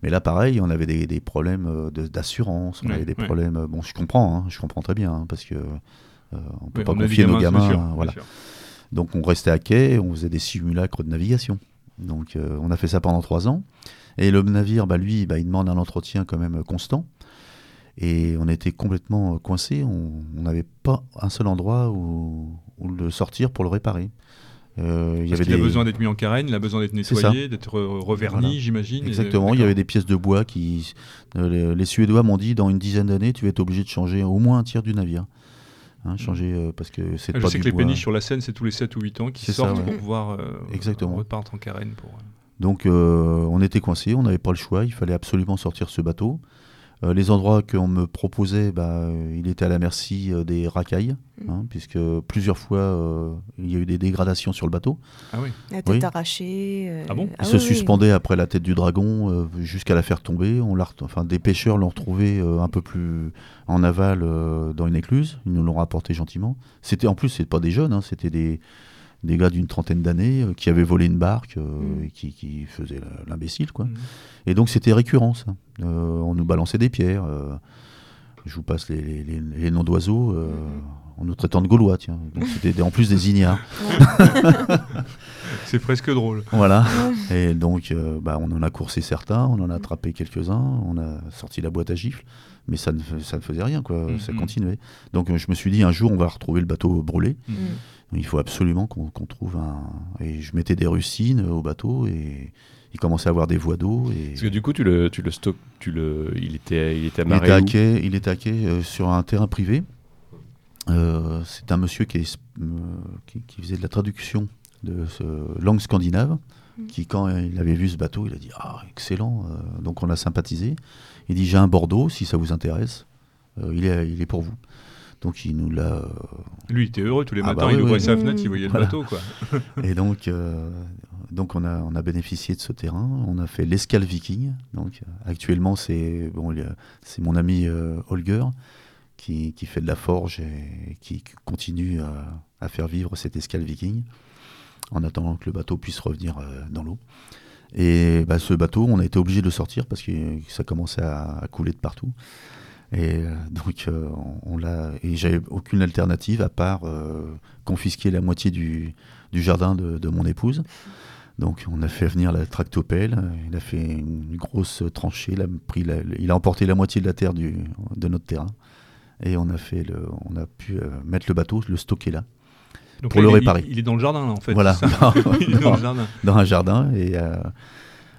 mais là, pareil, on avait des, problèmes d'assurance. On avait des problèmes. Bon, je comprends, hein, je comprends très bien, hein, parce que on peut pas confier nos gamins. voilà. Donc on restait à quai, on faisait des simulacres de navigation. Donc euh, on a fait ça pendant trois ans. Et le navire, bah, lui, bah, il demande un entretien quand même constant. Et on était complètement coincé. On n'avait pas un seul endroit où, le sortir pour le réparer. Euh, il, avait a besoin d'être mis en carène, il a besoin d'être nettoyé, d'être reverni, j'imagine. Exactement, il y avait des pièces de bois qui... Euh, les Suédois m'ont dit, dans une dizaine d'années, tu vas être obligé de changer au moins un tiers du navire. Hein, changer euh, parce que c'est ah, Je sais que les péniches sur la scène, c'est tous les 7 ou 8 ans qui sortent pour pouvoir euh, Exactement. repartir en carène. Pour, Donc on était coincé, on n'avait pas le choix, il fallait absolument sortir ce bateau. Euh, les endroits qu'on me proposait, bah, il était à la merci euh, des racailles, mm. hein, puisque plusieurs fois euh, il y a eu des dégradations sur le bateau. Ah oui. La tête arrachée. Ah bon Il se suspendait après la tête du dragon jusqu'à la faire tomber. On enfin, des pêcheurs l'ont retrouvé un peu plus en aval dans une écluse. Ils nous l'ont rapporté gentiment. C'était en plus, c'est pas des jeunes, hein, c'était des des gars d'une trentaine d'années qui avaient volé une barque mm. et qui, qui faisaient l'imbécile quoi. Mm. Et donc c'était récurrent ça. Euh, on nous balançait des pierres. Euh, je vous passe les, noms d'oiseaux. Euh, en nous traitant de Gaulois, tiens. Donc c'était en plus des ignares. C'est presque drôle. Voilà. Et donc, bah, on en a coursé certains, on en a attrapé quelques-uns, on a sorti la boîte à gifles, mais ça ne, ça ne faisait rien, quoi. Mm, ça continuait. Donc, je me suis dit, un jour, on va retrouver le bateau brûlé. Il faut absolument qu'on trouve un. Et je mettais des rucines au bateau et il commençait à avoir des voies d'eau. Et... Parce que du coup, tu le, tu le stockes, tu le, il était, il était amarré. Il était à il était euh, sur un terrain privé. Euh, c'est un monsieur qui, est, euh, qui, faisait de la traduction de ce langue scandinave, mm. qui quand il avait vu ce bateau, il a dit ah excellent. donc on a sympathisé. Il dit j'ai un Bordeaux si ça vous intéresse. il est, il est pour vous. Donc il nous l'a. Lui, il était heureux tous les ah matins, bah il ouvrait sa fenêtre, il voyait le bateau. Quoi. et donc, donc on a, bénéficié de ce terrain. On a fait l'escale viking. Donc actuellement c'est bon, c'est mon ami euh, Holger qui, fait de la forge et qui continue à, faire vivre cette escale viking en attendant que le bateau puisse revenir euh, dans l'eau. Et bah, ce bateau, on a été obligé de le sortir parce que ça commençait à, couler de partout. Et euh, donc, on, l'a. Et j'avais aucune alternative à part confisquer la moitié du, jardin de, mon épouse. Donc on a fait venir la tractopelle, il a fait une grosse tranchée, il a, pris il a emporté la moitié de la terre du, de notre terrain et on a, fait le, on a pu euh, mettre le bateau, le stocker là. pour le réparer. Il, est dans le jardin là en fait. Voilà, dans, dans, le jardin. dans, un jardin. Et euh,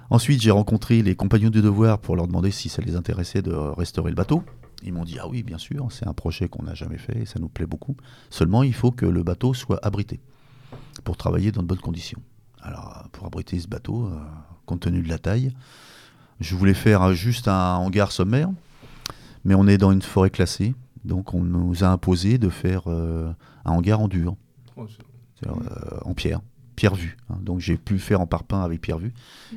ensuite j'ai rencontré les compagnons du devoir pour leur demander si ça les intéressait de restaurer le bateau. Ils m'ont dit ah oui bien sûr, c'est un projet qu'on n'a jamais fait et ça nous plaît beaucoup. Seulement il faut que le bateau soit abrité pour travailler dans de bonnes conditions. Alors, pour abriter ce bateau, euh, compte tenu de la taille, je voulais faire juste un hangar sommaire, mais on est dans une forêt classée, donc on nous a imposé de faire euh, un hangar en dur, oh, euh, en pierre, pierre vue. Hein. Donc j'ai pu faire en parpaing avec pierre vue.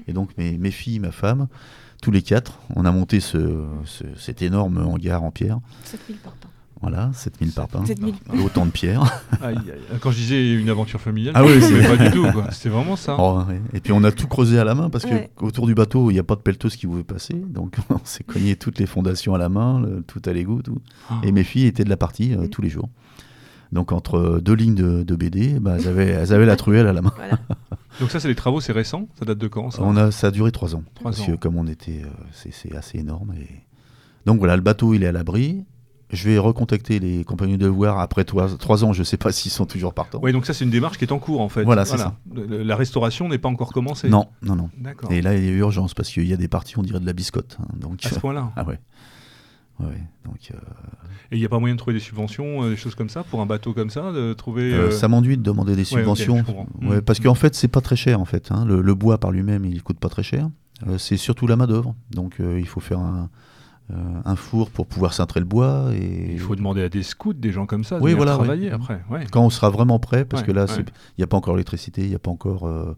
Et donc mes, mes filles, ma femme, tous les quatre, on a monté ce, cet énorme hangar en pierre. 7000 parpaings. Voilà, 7000 parpaings. Autant de pierres. Quand je disais une aventure familiale, ah oui, c'est pas du tout. C'était vraiment ça. Oh, Et puis on a tout creusé à la main parce que autour du bateau, il n'y a pas de pelleteuse qui pouvait passer. Donc on s'est cogné toutes les fondations à la main, tout à l'égout. Tout. Ah. Et mes filles étaient de la partie euh, tous les jours. Donc entre deux lignes de, BD, bah, elles, avaient, elles, avaient, la truelle à la main. Donc ça, c'est les travaux, c'est récent? Ça date de quand ça, on a, ça a duré trois ans. parce que comme on était, euh, c'est assez énorme. Et... Donc voilà, le bateau, il est à l'abri. Je vais recontacter les compagnons de devoir après trois, ans. Je ne sais pas s'ils sont toujours partants. Oui, donc ça, c'est une démarche qui est en cours, en fait. Voilà, c'est ça. La restauration n'est pas encore commencée. Non, non, non. Et là, il y a urgence parce qu'il y a des parties, on dirait de la biscotte. Hein, donc, à ce point-là Ah ouais. ouais donc, euh, Et il n'y a pas moyen de trouver des subventions, euh, des choses comme ça, pour un bateau comme ça, de trouver. Euh, ça m'enduit de demander des subventions. Ouais, parce qu'en fait, c'est pas très cher en fait. Hein. Le, le, bois par lui-même, il coûte pas très cher. c'est surtout la main d'œuvre. Donc, il faut faire un, euh, un four pour pouvoir cintrer le bois. Et... Il faut demander à des scouts, des gens comme ça, de oui, voilà, travailler après. Quand on sera vraiment prêt, parce que là, il n'y a pas encore l'électricité, il n'y a pas encore euh,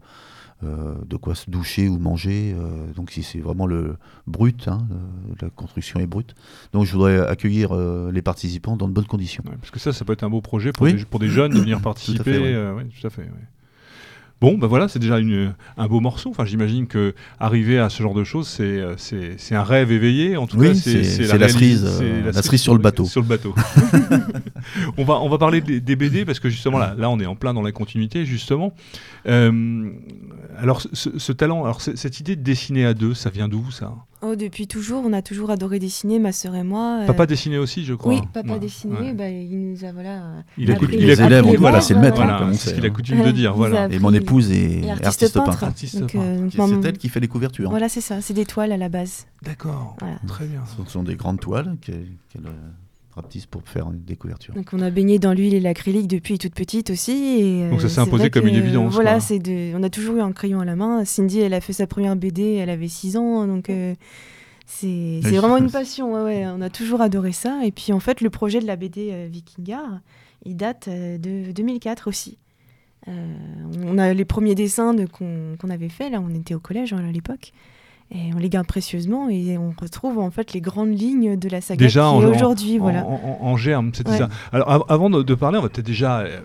euh, de quoi se doucher ou manger. donc si c'est vraiment le brut, hein, la construction est brute. Donc je voudrais accueillir les participants dans de bonnes conditions. parce que ça, ça peut être un beau projet pour, des, pour des, jeunes de venir participer. tout à fait. Bon, ben voilà, c'est déjà un beau morceau. Enfin, j'imagine que arriver à ce genre de choses, c'est euh, un rêve éveillé. En tout cas, c'est la, la, cerise, euh, la, cerise sur le bateau. Sur le bateau. on va on va parler des, BD parce que justement là, là, on est en plein dans la continuité justement. Euh, alors, ce, talent, alors cette idée de dessiner à deux, ça vient d'où ça? Oh, depuis toujours, on a toujours adoré dessiner, ma sœur et moi. Euh. Papa dessinait aussi, je crois. Oui, papa dessinait, bah, il nous a voilà. Il a, il les élèves, voilà, c'est le maître. Hein, c'est ce qu'il a coutume de dire, voilà. Et mon épouse est artiste, peintre. Euh, c'est elle qui fait les couvertures. Voilà, c'est ça, c'est des toiles à la base. D'accord, très bien. Ce sont des grandes toiles qu'elle pour faire des couvertures. Donc on a baigné dans l'huile et l'acrylique depuis toute petite aussi. Et Donc ça s'est imposé comme une évidence. Voilà, c'est de... on a toujours eu un crayon à la main. Cindy, elle a fait sa première BD, elle avait 6 ans, donc. Euh, c'est vraiment une passion. Ouais, on a toujours adoré ça. Et puis en fait, le projet de la BD Vikingar, il date de 2004 aussi. on a les premiers dessins qu'on avait faits, là, on était au collège hein, à l'époque. Et on les garde précieusement et on retrouve en fait les grandes lignes de la saga déjà aujourd'hui. Voilà. En, germe, ça. Alors avant de, parler, on va peut-être déjà euh,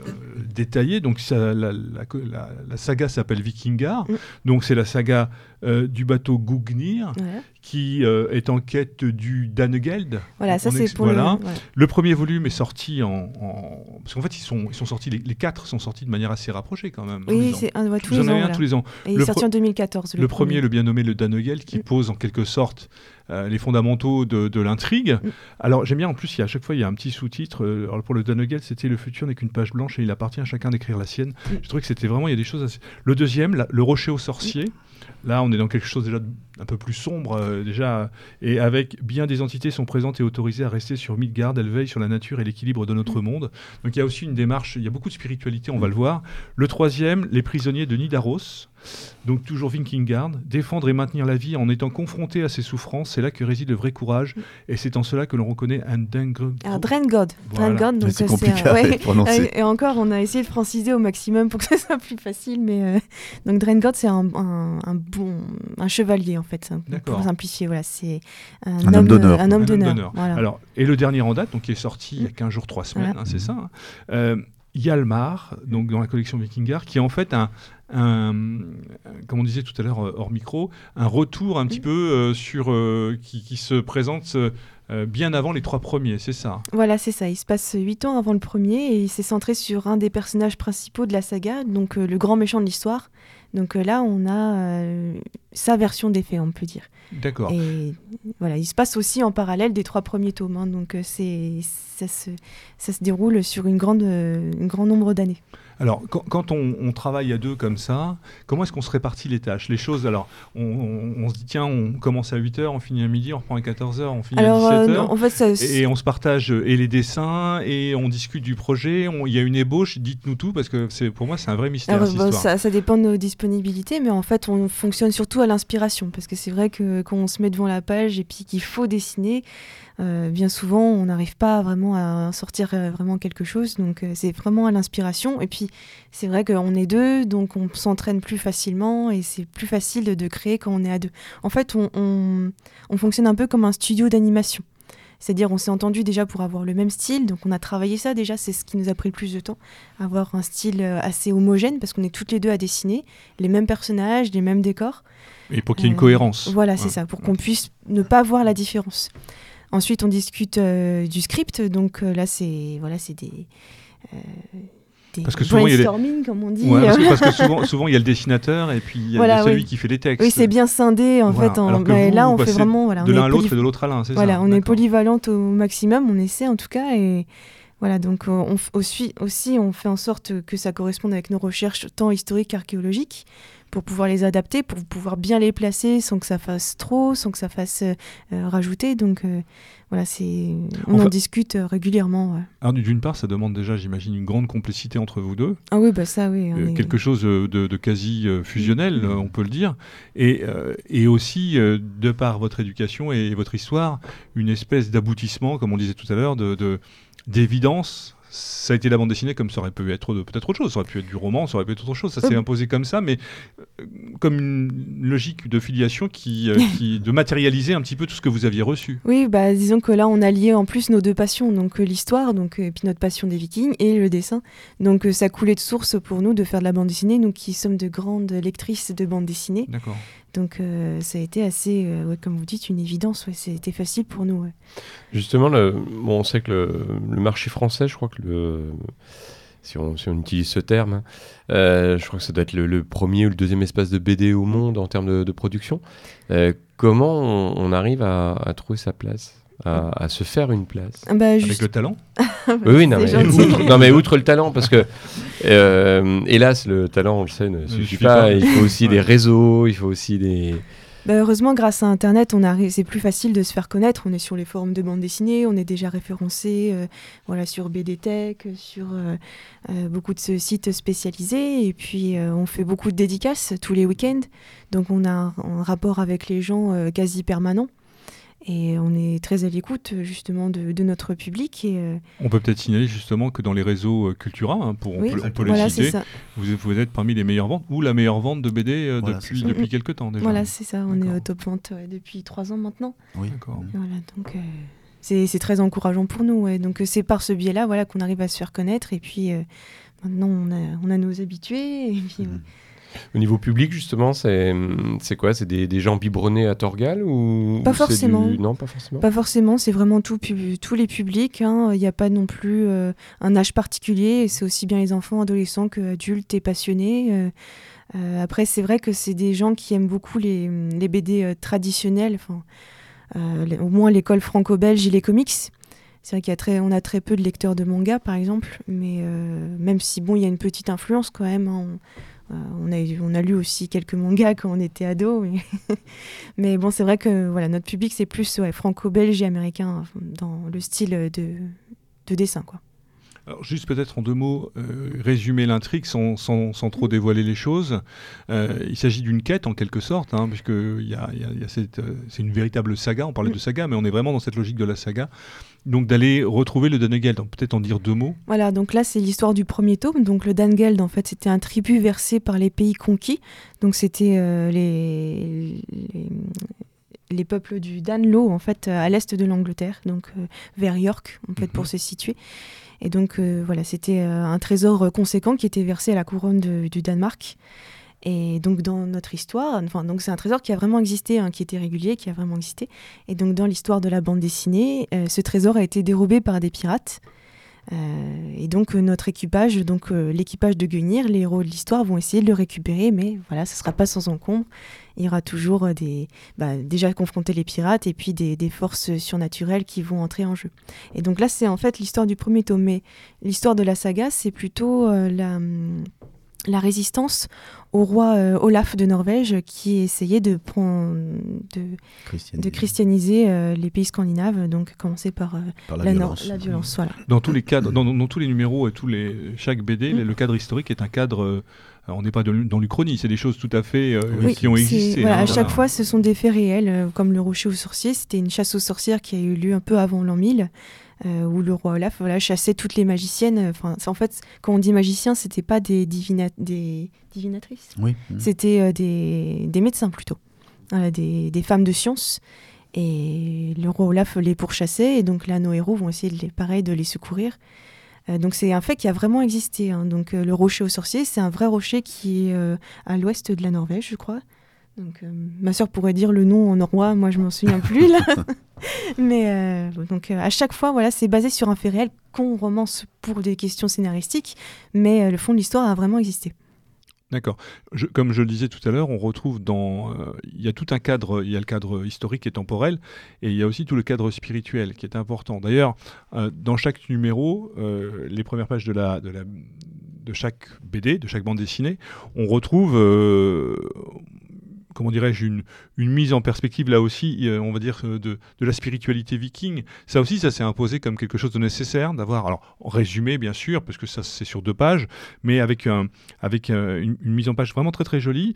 détailler. Donc la, la, la, saga s'appelle Vikingar. Mm. Donc c'est la saga euh, du bateau Gugnir, qui euh, est en quête du Danegeld. Voilà, ça c'est pour le... le... premier volume est sorti en... Parce qu'en fait, ils sont, ils sont sortis, les, quatre sont sortis de manière assez rapprochée quand même. Oui, c'est un, tous, les ans, tous les ans. Et il est sorti en 2014. Le, premier, le bien nommé le Danegeld, qui mm. pose en quelque sorte euh, les fondamentaux de, l'intrigue. Alors j'aime bien en plus, il y a, à chaque fois il y a un petit sous-titre. pour le Danegeld, c'était le futur n'est qu'une page blanche et il appartient à chacun d'écrire la sienne. Je trouvais que c'était vraiment, il y a des choses assez... Le deuxième, le rocher aux sorciers. Là, on est dans quelque chose déjà un peu plus sombre, euh, déjà, et avec bien des entités sont présentes et autorisées à rester sur Midgard. Elles veillent sur la nature et l'équilibre de notre monde. Donc il y a aussi une démarche, il y a beaucoup de spiritualité, on va le voir. Le troisième, les prisonniers de Nidaros. Donc toujours Vinkingard, défendre et maintenir la vie en étant confronté à ses souffrances, c'est là que réside le vrai courage, et c'est en cela que l'on reconnaît un Drengod. Un Drengod. donc c'est compliqué à prononcer. Et encore, on a essayé de franciser au maximum pour que ce soit plus facile, mais euh, donc Drengod, c'est un, un, bon, un chevalier en fait, pour simplifier. Voilà, c'est un, homme d'honneur. Un homme d'honneur. Alors, et le dernier en date, donc qui est sorti il y a 15 jours, 3 semaines, hein, c'est ça. Hein. Euh, Yalmar, donc dans la collection Vikingar, qui est en fait un, comme on disait tout à l'heure euh, hors micro, un retour un petit peu euh, sur euh, qui, se présente bien avant les trois premiers, c'est ça Voilà, c'est ça. Il se passe huit ans avant le premier et il s'est centré sur un des personnages principaux de la saga, donc le grand méchant de l'histoire. Donc là, on a sa version des faits, on peut dire. D'accord. Et voilà, il se passe aussi en parallèle des trois premiers tomes. Hein. donc c'est ça se, ça se déroule sur une grande, un grand nombre d'années. Alors, quand, on, travaille à deux comme ça, comment est-ce qu'on se répartit les tâches Les choses, alors, on, se dit, tiens, on commence à 8h, on finit à midi, on reprend à 14h, on finit à 17h. Euh, en fait, et, on se partage et les dessins, et on discute du projet. Il y a une ébauche, dites-nous tout, parce que pour moi, c'est un vrai mystère. Alors, ça, ça, dépend de nos disponibilités, mais en fait, on fonctionne surtout à l'inspiration, parce que c'est vrai que quand on se met devant la page et puis qu'il faut dessiner, euh, bien souvent, on n'arrive pas vraiment à sortir euh, vraiment quelque chose. Donc, euh, c'est vraiment à l'inspiration. Et puis, c'est vrai qu'on est deux, donc on s'entraîne plus facilement et c'est plus facile de, créer quand on est à deux. En fait, on, fonctionne un peu comme un studio d'animation. C'est-à-dire, on s'est entendu déjà pour avoir le même style, donc on a travaillé ça déjà, c'est ce qui nous a pris le plus de temps, avoir un style assez homogène, parce qu'on est toutes les deux à dessiner, les mêmes personnages, les mêmes décors. Et pour qu'il y ait une cohérence. Voilà, c'est ça, pour qu'on puisse ne pas voir la différence. Ensuite, on discute euh, du script. Donc euh, là, c'est voilà, c'est des, euh, parce que souvent, il y a comme on dit. parce, que, souvent, il y a le dessinateur et puis il y a, celui qui fait les textes. Oui, c'est bien scindé en fait. mais là, on fait vraiment voilà, de l'un à l'autre et de l'autre à l'un. Voilà, on est polyvalente au maximum, on essaie en tout cas et voilà, donc on, aussi, aussi, on fait en sorte que ça corresponde avec nos recherches tant historiques qu'archéologiques pour pouvoir les adapter, pour pouvoir bien les placer sans que ça fasse trop, sans que ça fasse euh, euh, rajouter. Donc euh, voilà, c'est on en, discute régulièrement. D'une part, ça demande déjà, j'imagine, une grande complicité entre vous deux. Ah oui, bah ça, oui. quelque chose de, quasi fusionnel, on peut le dire. Et, et aussi, de par votre éducation et votre histoire, une espèce d'aboutissement, comme on disait tout à l'heure, de d'évidence ça a été la bande dessinée comme ça aurait pu être peut-être autre chose, ça aurait pu être du roman, ça aurait pu être autre chose, ça s'est imposé comme ça, mais euh, comme une logique de filiation qui, euh, qui, de matérialiser un petit peu tout ce que vous aviez reçu. Oui, bah disons que là on a lié en plus nos deux passions, donc euh, l'histoire, donc et puis notre passion des Vikings et le dessin, donc ça coulait de source pour nous de faire de la bande dessinée, nous qui sommes de grandes lectrices de bande dessinée. D'accord. Donc euh, ça a été assez, euh, comme vous dites, une évidence. C'était facile pour nous. Justement, le, on sait que le, marché français, je crois que le, si, on, si on utilise ce terme, hein, euh, je crois que ça doit être le, premier ou le deuxième espace de BD au monde en termes de, production. comment on, arrive à trouver sa place? À, se faire une place. Ah bah, Avec le talent Oui, oui non, mais outre, non, mais outre le talent, parce que euh, hélas, le talent, on le sait, ne suffit pas. Il faut aussi des réseaux, il faut aussi des. Bah heureusement, grâce à Internet, on c'est plus facile de se faire connaître. On est sur les forums de bande dessinée, on est déjà référencé euh, voilà, sur BDTech, sur euh, beaucoup de sites spécialisés. Et puis, on fait beaucoup de dédicaces tous les week-ends. Donc, on a un rapport avec les gens quasi permanent. Et on est très à l'écoute justement de, de, notre public. Et, euh, On peut peut-être signaler justement que dans les réseaux euh, Cultura, hein, pour, on peut, le citer, vous, vous, êtes parmi les meilleures ventes ou la meilleure vente de BD euh, depuis, depuis quelques temps déjà. Voilà, c'est ça. On est au top vente depuis trois ans maintenant. Oui, d'accord. Voilà, donc c'est très encourageant pour nous. Ouais. Donc c'est par ce biais-là voilà, qu'on arrive à se faire connaître. Et puis maintenant, on a, on a nos habitués. Et puis, mmh. Au niveau public, justement, c'est quoi? C'est des, des, gens biberonnés à Torgal ou Pas forcément. Non, pas forcément. Pas forcément. C'est vraiment tout, tous les publics. Hein. Il n'y a pas non plus euh, un âge particulier. C'est aussi bien les enfants, adolescents que adultes et passionnés. Euh, euh, après, c'est vrai que c'est des gens qui aiment beaucoup les, les BD traditionnels. Au moins l'école franco-belge et les comics. C'est vrai qu'on a, a très peu de lecteurs de manga, par exemple, mais même si bon, il y a une petite influence quand même. Hein, on, a, on a lu aussi quelques mangas quand on était ado, mais, bon, c'est vrai que voilà, notre public, c'est plus franco-belge et américain dans le style de, de dessin. Quoi. Alors juste peut-être en deux mots, euh, résumer l'intrigue sans, sans, sans, trop dévoiler les choses. Euh, il s'agit d'une quête en quelque sorte, hein, puisque y a, y a cette, c'est une véritable saga, on parlait de saga, mais on est vraiment dans cette logique de la saga donc d'aller retrouver le Danegeld. Peut-être en dire deux mots. Voilà, donc là c'est l'histoire du premier tome. Donc le Danegeld, en fait, c'était un tribut versé par les pays conquis. Donc c'était euh, les, les, peuples du Danlo, en fait, à l'est de l'Angleterre, donc euh, vers York, en fait, pour mhm. se situer. Et donc euh, voilà, c'était un trésor conséquent qui était versé à la couronne du Danemark. Et donc dans notre histoire, enfin donc c'est un trésor qui a vraiment existé, hein, qui était régulier, qui a vraiment existé. Et donc dans l'histoire de la bande dessinée, euh, ce trésor a été dérobé par des pirates. Euh, et donc euh, notre équipage, donc l'équipage de Guenir, les héros de l'histoire vont essayer de le récupérer, mais voilà, ce sera pas sans encombre. Il y aura toujours des, bah, déjà confronter les pirates et puis des, forces surnaturelles qui vont entrer en jeu. Et donc là, c'est en fait l'histoire du premier tome, mais l'histoire de la saga, c'est plutôt la la résistance au roi euh, Olaf de Norvège qui essayait de, prendre, de, christianiser, de christianiser euh, les pays scandinaves, donc commencer par, euh, la, violence. la, violence. Voilà. Dans tous les cadres, dans, dans, tous les numéros et tous les, chaque BD, mm. le cadre historique est un cadre. on n'est pas dans l'Uchronie, c'est des choses tout à fait qui ont existé. Voilà, hein, à chaque fois, ce sont des faits réels, comme le rocher aux sorciers. C'était une chasse aux sorcières qui a eu lieu un peu avant l'an 1000. Euh, où le roi Olaf voilà, chassait toutes les magiciennes. Enfin, en fait, quand on dit magicien, c'était pas des, des divinatrices. Oui. C'était euh, des, des, médecins plutôt, des, des, femmes de science. Et le roi Olaf les pourchassait, et donc là, nos héros vont essayer, de les, pareil, de les secourir. Euh, donc c'est un fait qui a vraiment existé. Hein. Donc le rocher aux sorciers, c'est un vrai rocher qui est à l'ouest de la Norvège, je crois. Donc, euh, ma sœur pourrait dire le nom en norrois, moi je m'en souviens plus là. Mais euh, donc euh, à chaque fois, voilà, c'est basé sur un fait réel qu'on romance pour des questions scénaristiques, mais le fond de l'histoire a vraiment existé. D'accord. comme je le disais tout à l'heure, on retrouve dans. Il y a tout un cadre, il y a le cadre historique et temporel, et il y a aussi tout le cadre spirituel qui est important. D'ailleurs, dans chaque numéro, les premières pages de, la, de, la, de chaque BD, de chaque bande dessinée, on retrouve comment dirais-je, une, mise en perspective là aussi, euh, on va dire, euh, de, la spiritualité viking. Ça aussi, ça s'est imposé comme quelque chose de nécessaire d'avoir, alors résumé bien sûr, parce que ça c'est sur deux pages, mais avec euh, une, mise en page vraiment très très jolie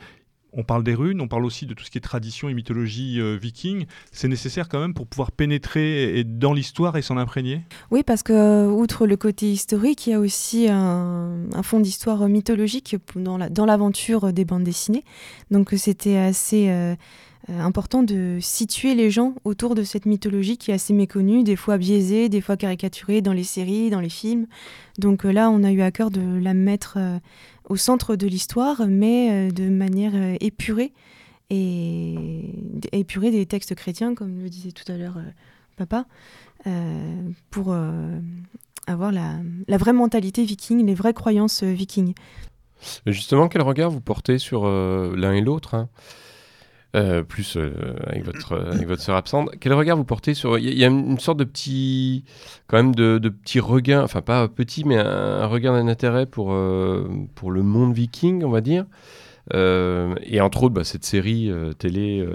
on parle des runes, on parle aussi de tout ce qui est tradition et mythologie euh, viking. C'est nécessaire quand même pour pouvoir pénétrer dans l'histoire et s'en imprégner? Oui, parce que euh, outre le côté historique, il y a aussi un, fond d'histoire mythologique dans l'aventure des bandes dessinées. Donc c'était assez... Euh, important de situer les gens autour de cette mythologie qui est assez méconnue, des fois biaisée, des fois caricaturée dans les séries, dans les films. Donc là, on a eu à cœur de la mettre au centre de l'histoire, mais euh, de manière euh, épurée et épurée des textes chrétiens, comme le disait tout à l'heure euh, papa, pour avoir la, vraie mentalité viking, les vraies croyances vikings. Justement, quel regard vous portez sur l'un et l'autre hein? Plus euh, avec votre avec votre sœur absente. Quel regard vous portez sur Il y, a une sorte de petit quand même de, petit regain, enfin pas petit, mais un, regard d'un intérêt pour euh, pour le monde viking, on va dire. et entre autres, bah, cette série télé.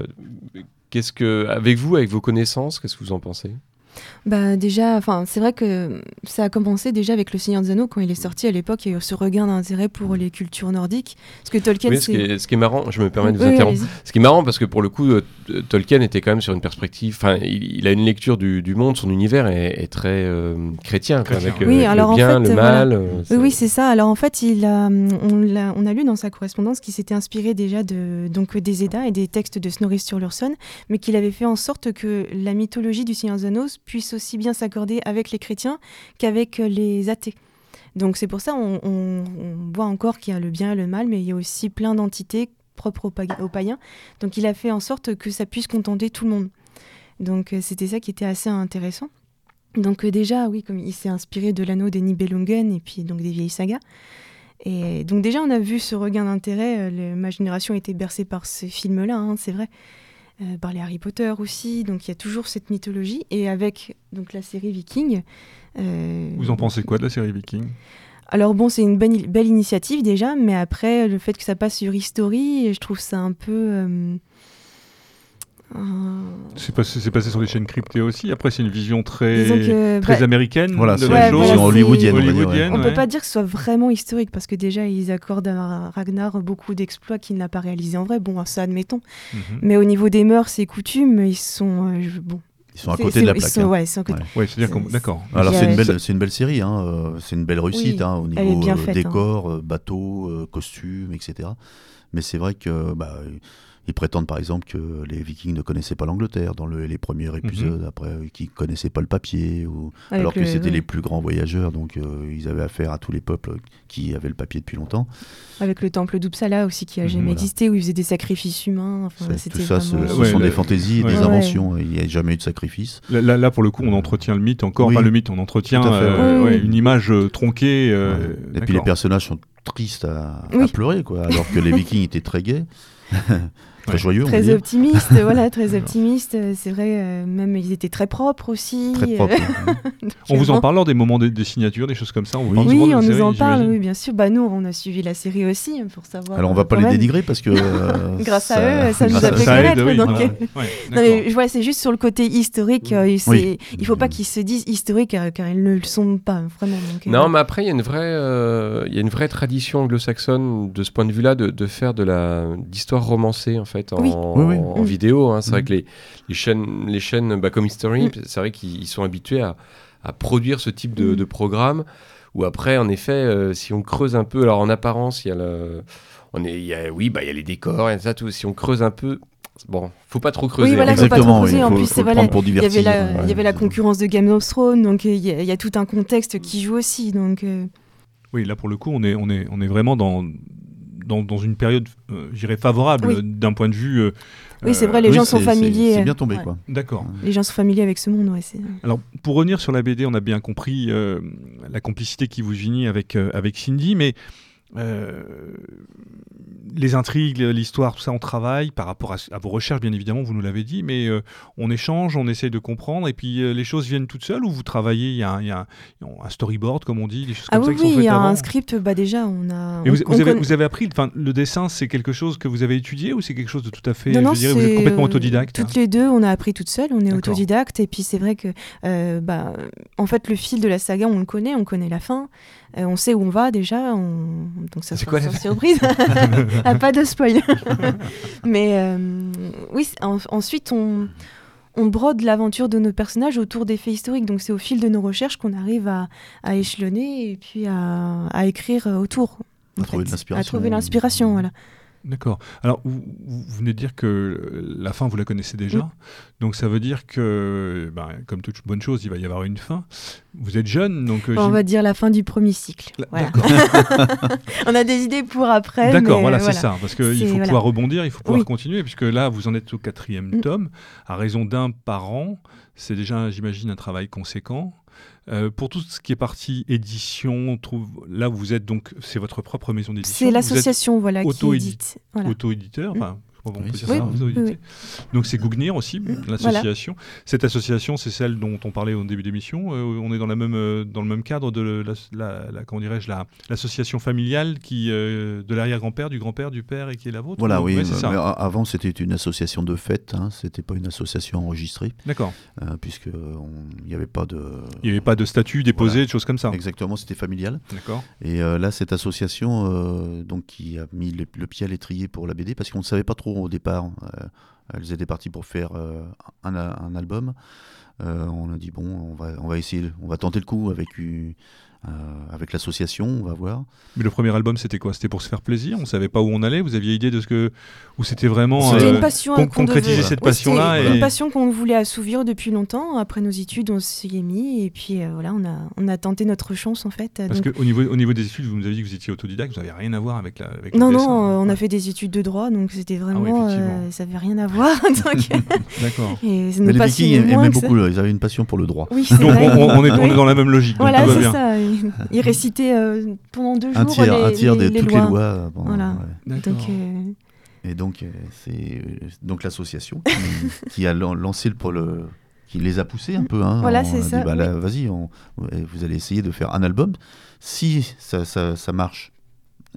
qu'est-ce que avec vous, avec vos connaissances, qu'est-ce que vous en pensez? Bah déjà, enfin c'est vrai que ça a commencé déjà avec Le Seigneur des Anneaux quand il est sorti à l'époque. Il y a eu ce regain d'intérêt pour les cultures nordiques. Parce que Tolkien, oui, ce, qui est, ce, qui est, marrant, je me permets de vous interrompre. Ce qui est marrant parce que pour le coup, euh, Tolkien était quand même sur une perspective. Enfin, il, a une lecture du, du, monde, son univers est, est très euh, chrétien, quoi, avec oui, euh, alors le bien, en fait, le mal. oui, oui c'est ça. Alors en fait, il a, on, a, on a lu dans sa correspondance qu'il s'était inspiré déjà de donc des Eddas et des textes de Snorri Sturluson, mais qu'il avait fait en sorte que la mythologie du Seigneur des Anneaux puisse aussi bien s'accorder avec les chrétiens qu'avec les athées. Donc c'est pour ça on, voit encore qu'il y a le bien et le mal, mais il y a aussi plein d'entités propres aux, païens. Donc il a fait en sorte que ça puisse contenter tout le monde. Donc euh, c'était ça qui était assez intéressant. Donc euh, déjà, oui, comme il s'est inspiré de l'anneau des Nibelungen et puis donc des vieilles sagas. Et donc déjà, on a vu ce regain d'intérêt. Euh, ma génération était bercée par ces films-là, hein, c'est vrai. Euh, par les Harry Potter aussi. Donc il y a toujours cette mythologie. Et avec donc la série Viking. Euh, Vous en pensez quoi de la série Viking? Alors bon, c'est une belle, belle initiative déjà, mais après, le fait que ça passe sur History, je trouve ça un peu... Euh, c'est passé, passé, sur les chaînes cryptées aussi. Après, c'est une vision très, très bah, américaine. Voilà, c'est une vision hollywoodienne. hollywoodienne on ne peut pas dire que ce soit vraiment historique parce que déjà, ils accordent à Ragnar beaucoup d'exploits qu'il n'a pas réalisés en vrai. Bon, ça admettons. Mhm. Mais au niveau des mœurs et coutumes, ils sont. Euh, bon. Ils sont à côté de la plaque. Hein. ouais, c'est d'accord. Alors c'est une belle, c'est une belle série. Hein. Euh, c'est une belle réussite hein, au niveau décor, hein. bateau, costumes, etc. Mais c'est vrai que bah, ils prétendent par exemple que les Vikings ne connaissaient pas l'Angleterre dans les premiers épisodes, mhm. après qu'ils ne connaissaient pas le papier, ou, alors que c'était les plus grands voyageurs, donc euh, ils avaient affaire à tous les peuples qui avaient le papier depuis longtemps. Avec le temple d'Uppsala aussi qui a mhm, jamais existé, où ils faisaient des sacrifices humains. Enfin, tout ça, ce, sont des fantaisies, des inventions, il n'y a jamais eu de sacrifice. Là, là, pour le coup, on entretient le mythe encore, pas le mythe, on entretient euh, une image euh, tronquée. Et puis les personnages sont tristes à, à pleurer, quoi, alors que les Vikings étaient très gais. très joyeux. Très optimiste, voilà, très optimiste. C'est vrai, euh, même ils étaient très propres aussi. Très propres. on vous en parle lors des moments des, signatures, des choses comme ça on Oui, on nous en parle, oui, bien sûr. Bah, nous, on a suivi la série aussi pour savoir. Alors, on va pas les dénigrer parce que. Euh, Grâce à eux, ça nous a fait connaître. c'est juste sur le côté historique. Euh, il faut pas qu'ils se disent historiques car ils ne le sont pas, vraiment. non, mais après, il y a une vraie, il y a une vraie tradition anglo-saxonne de ce point de vue-là de faire de la d'histoire romancée, en fait en, vidéo. Hein. C'est vrai mm. que les, les, chaînes, les chaînes bah, comme History, mm. c'est vrai qu'ils sont habitués à, à, produire ce type de, mm. de programme. Ou après, en effet, euh, si on creuse un peu, alors en apparence, il y a le, on est, y a, oui, bah il y a les décors et ça tout. Si on creuse un peu, Bon, faut pas trop creuser. Oui, voilà, faut pas trop creuser. en plus, c'est voilà, il y avait la, il y avait la concurrence de Game of Thrones, donc il y, y, a tout un contexte qui joue aussi, donc. Euh. Oui, là pour le coup, on est, on est, on est vraiment dans dans, une période, euh, j'irais, favorable d'un point de vue. Euh, oui, c'est vrai, les gens sont familiers. C'est bien tombé, quoi. D'accord. Les gens sont familiers avec ce monde, ouais. Alors, pour revenir sur la BD, on a bien compris euh, la complicité qui vous unit avec, avec Cindy, mais euh, les intrigues, l'histoire, tout ça, on travaille par rapport à, vos recherches, bien évidemment, vous nous l'avez dit, mais euh, on échange, on essaye de comprendre, et puis euh, les choses viennent toutes seules, ou vous travaillez, il y, a un storyboard, comme on dit, des choses ah comme oui, ça Oui, il y a un script, bah déjà, on a... vous, avez, appris, le dessin, c'est quelque chose que vous avez étudié, ou c'est quelque chose de tout à fait, non, non, je dirais, vous êtes complètement autodidacte Toutes les deux, on a appris toutes seules, on est autodidacte, et puis c'est vrai que, bah, en fait, le fil de la saga, on le connaît, on connaît la fin, euh, on sait où on va déjà, donc ça sera sans surprise. ah, pas de spoil. Mais euh, oui, ensuite on, on brode l'aventure de nos personnages autour des faits historiques. Donc c'est au fil de nos recherches qu'on arrive à, échelonner et puis à, écrire autour. À trouver l'inspiration. À trouver l'inspiration, voilà. D'accord. Alors, vous, venez de dire que la fin, vous la connaissez déjà. Donc, ça veut dire que, ben, comme toute bonne chose, il va y avoir une fin. Vous êtes jeune, donc... Euh, on va dire la fin du premier cycle. D'accord. on a des idées pour après. D'accord, voilà, c'est ça. Parce qu'il faut pouvoir rebondir, il faut pouvoir continuer, puisque là, vous en êtes au quatrième mm. tome, à raison d'un par an. C'est déjà, j'imagine, un travail conséquent. Euh, pour tout ce qui est partie édition, trouve, là vous êtes donc, c'est votre propre maison d'édition. C'est l'association voilà, qui édite. Auto-éditeur, qu'on peut dire ça. Donc c'est Gougnir aussi, l'association. Cette association, c'est celle dont on parlait au début d'émission. Euh, on est dans, la même, euh, dans le même cadre de la, la, comment dirais-je, l'association familiale qui, euh, de l'arrière-grand-père, du grand-père, du père et qui est la vôtre. Voilà, oui. avant, c'était une association de fête. Hein, c'était pas une association enregistrée. D'accord. puisque il n'y avait pas de. Il n'y avait pas de statut déposé, de choses comme ça. Exactement, c'était familial. D'accord. Et là, cette association, donc qui a mis le, pied à l'étrier pour la BD, parce qu'on ne savait pas trop au départ. elles étaient parties pour faire un, un, album. on a dit bon, on va, on va essayer, on va tenter le coup avec euh, avec l'association, on va voir. Mais le premier album, c'était quoi? C'était pour se faire plaisir? On savait pas où on allait? Vous aviez idée de ce que ou c'était vraiment c'était une euh, passion con concrétiser cette passion-là et... Une passion qu'on voulait assouvir depuis longtemps. Après nos études, on s'y est mis et puis euh, voilà, on a on a tenté notre chance en fait. Parce qu'au niveau au niveau des études, vous nous avez dit que vous étiez autodidacte, vous n'avez rien à voir avec la. Avec non non, on a fait des études de droit, donc c'était ah vraiment ça n'avait rien à voir. D'accord. Mais les Vikings aimaient beaucoup, ils avaient une passion pour le droit. Oui, donc on, est, on est dans la même logique. Voilà, c'est ça il récitait euh, pendant deux un jours tiers, les, un tiers de toutes les lois. Euh, voilà. Donc, euh, Et donc, c'est donc l'association qui, a lancé le, le, qui les a poussés un peu. Hein, voilà, c'est ça. Bah, Vas-y, vous allez essayer de faire un album. Si ça, ça, ça marche,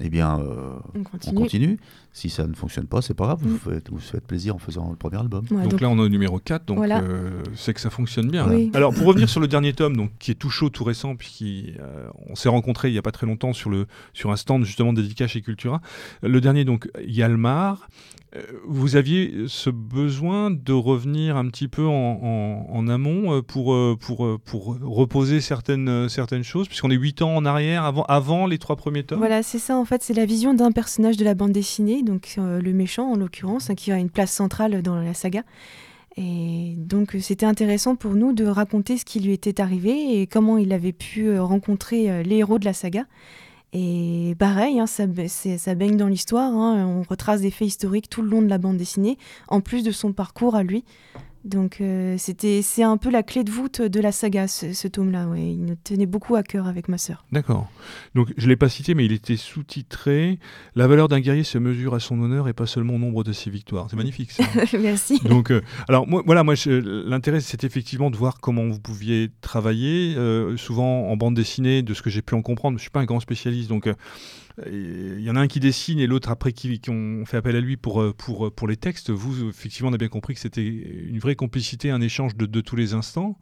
eh bien, euh, on, continue. Si ça ne fonctionne pas, c'est pas grave, vous, mm. faites, vous faites plaisir en faisant le premier album. donc, là, on est au numéro 4, donc euh, c'est que ça fonctionne bien. Alors, pour revenir sur le dernier tome, donc, qui est tout chaud, tout récent, puisqu'on euh, s'est rencontré il n'y a pas très longtemps sur, le, sur un stand justement dédié chez Cultura. Le dernier, donc, Yalmar, euh, vous aviez ce besoin de revenir un petit peu en, amont pour, pour, pour reposer certaines, certaines choses, puisqu'on est huit ans en arrière, avant, avant les trois premiers tomes? Voilà, c'est ça, en fait, c'est la vision d'un personnage de la bande dessinée, donc le méchant en l'occurrence, hein, qui a une place centrale dans la saga. Et donc c'était intéressant pour nous de raconter ce qui lui était arrivé et comment il avait pu rencontrer les héros de la saga. Et pareil, hein, ça, ça, baigne dans l'histoire. Hein, on retrace des faits historiques tout le long de la bande dessinée, en plus de son parcours à lui. Donc euh, c'était c'est un peu la clé de voûte de la saga ce, tome-là. Ouais. Il nous tenait beaucoup à cœur avec ma sœur. D'accord. Donc je l'ai pas cité, mais il était sous-titré. La valeur d'un guerrier se mesure à son honneur et pas seulement au nombre de ses victoires. C'est magnifique ça. Merci. Donc euh, alors moi voilà moi l'intérêt c'est effectivement de voir comment vous pouviez travailler. Euh, souvent en bande dessinée, de ce que j'ai pu en comprendre, je suis pas un grand spécialiste donc il y en a un qui dessine et l'autre après qui, ont fait appel à lui pour, euh, pour, euh, pour les textes. Vous, effectivement, on a bien compris que c'était une vraie complicité, un échange de, de, tous les instants.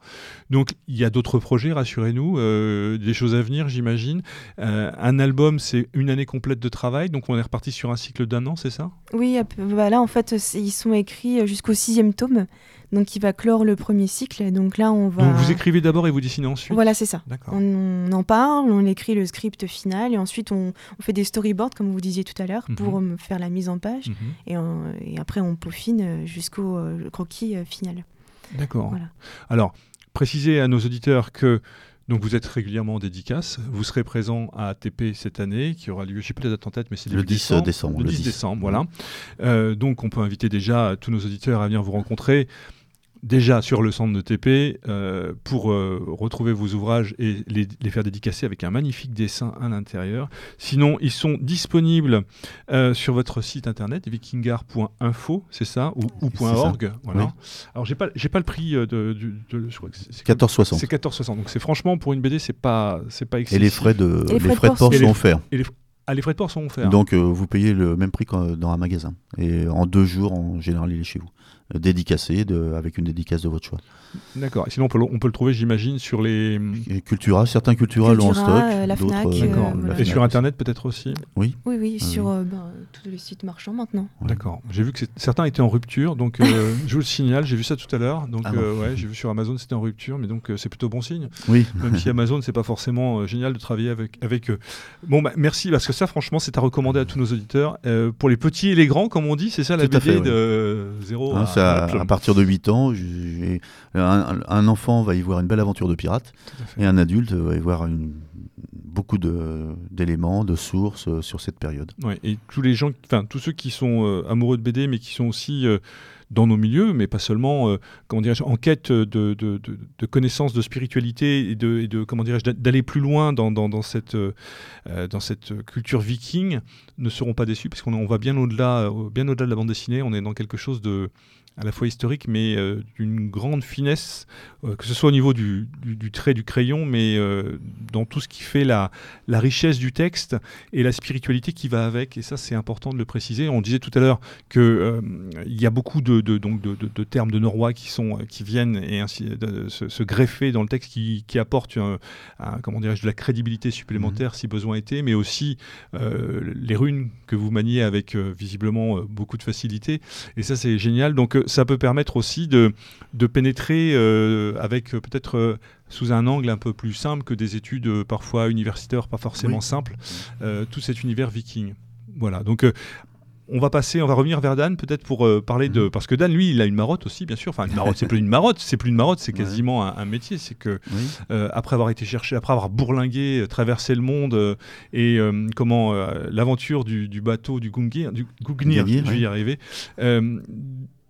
Donc, il y a d'autres projets, rassurez-nous, euh, des choses à venir, j'imagine. un album, c'est une année complète de travail, donc on est reparti sur un cycle d'un an, c'est ça? Oui, voilà, en fait, ils sont écrits jusqu'au sixième tome donc il va clore le premier cycle. Donc là, on va. Donc vous écrivez d'abord et vous dessinez ensuite. Voilà, c'est ça. On, en parle, on écrit le script final et ensuite on, fait des storyboards, comme vous disiez tout à l'heure, pour mhm. faire la mise en page. Mhm. et, après, on peaufine euh, jusqu'au euh, croquis euh, final. D'accord. Alors, précisez à nos auditeurs que donc vous êtes régulièrement en dédicace. Vous serez présent à ATP cette année, qui aura lieu, je ne sais pas la date en tête, mais c'est le 10 décembre. Le, 10, décembre, voilà. donc on peut inviter déjà tous nos auditeurs à venir vous rencontrer déjà sur le centre de TP euh, pour euh, retrouver vos ouvrages et les, faire dédicacer avec un magnifique dessin à l'intérieur. Sinon, ils sont disponibles euh, sur votre site internet vikingar.info, c'est ça, ou, ou .org. Voilà. Alors, j'ai pas, j'ai pas le prix de, de, de je crois que c'est 14,60. C'est 14,60. Donc, c'est franchement pour une BD, c'est pas, c'est pas excessif. Et les frais de, les frais de port sont offerts. Ah, les frais de port sont offerts. Donc, vous payez le même prix que dans un magasin. Et en deux jours, en général, il est chez vous dédicacé de, avec une dédicace de votre choix. D'accord. Sinon, on peut, le, on peut le trouver, j'imagine, sur les. Cultura, certains Cultura, l'ont en stock. Euh, la Fnac. Euh, Et sur Internet, peut-être aussi Oui. Oui, oui, sur euh, ben, tous les sites marchands maintenant. D'accord. J'ai vu que certains étaient en rupture, donc je vous le signale, j'ai vu ça tout à l'heure. Donc, ah ouais, j'ai vu sur Amazon, c'était en rupture, mais donc c'est plutôt bon signe. Oui. Même si Amazon, c'est pas forcément génial de travailler avec, avec eux. Bon, bah, merci, parce que ça, franchement, c'est à recommander à tous nos auditeurs. pour les petits et les grands, comme on dit, c'est ça la BD de 0 hein, à, à, partir de 8 ans, un, un enfant va y voir une belle aventure de pirate et un adulte va y voir une beaucoup d'éléments, de, sources sur cette période. Ouais, et tous les gens, enfin tous ceux qui sont amoureux de BD, mais qui sont aussi dans nos milieux, mais pas seulement, euh, comment dirais en quête de, de, de, de, connaissances, de spiritualité et de, et de comment dirais d'aller plus loin dans, dans, dans cette, euh, dans cette culture viking, ne seront pas déçus parce qu'on on va bien au-delà, bien au-delà de la bande dessinée. On est dans quelque chose de à la fois historique, mais euh, d'une grande finesse, euh, que ce soit au niveau du, trait du crayon, mais euh, dans tout ce qui fait la, la, richesse du texte et la spiritualité qui va avec. Et ça, c'est important de le préciser. On disait tout à l'heure qu'il il y a beaucoup de, donc de, termes de norrois qui, sont, qui viennent et ainsi se, greffer dans le texte, qui, qui apportent comment dirais-je, de la crédibilité supplémentaire mmh. si besoin était, mais aussi les runes que vous maniez avec visiblement beaucoup de facilité. Et ça, c'est génial. Donc, ça peut permettre aussi de, de pénétrer euh, avec euh, peut-être euh, sous un angle un peu plus simple que des études parfois universitaires, pas forcément simples, tout cet univers viking. Voilà, donc on va passer, on va revenir vers Dan peut-être pour parler de parce que Dan lui il a une marotte aussi bien sûr. Enfin une marotte c'est plus une marotte, c'est plus une marotte, c'est quasiment un, métier. C'est que après avoir été cherché, après avoir bourlingué, traversé le monde et comment l'aventure du, bateau du Gungnir, du Gungnir, je vais y arriver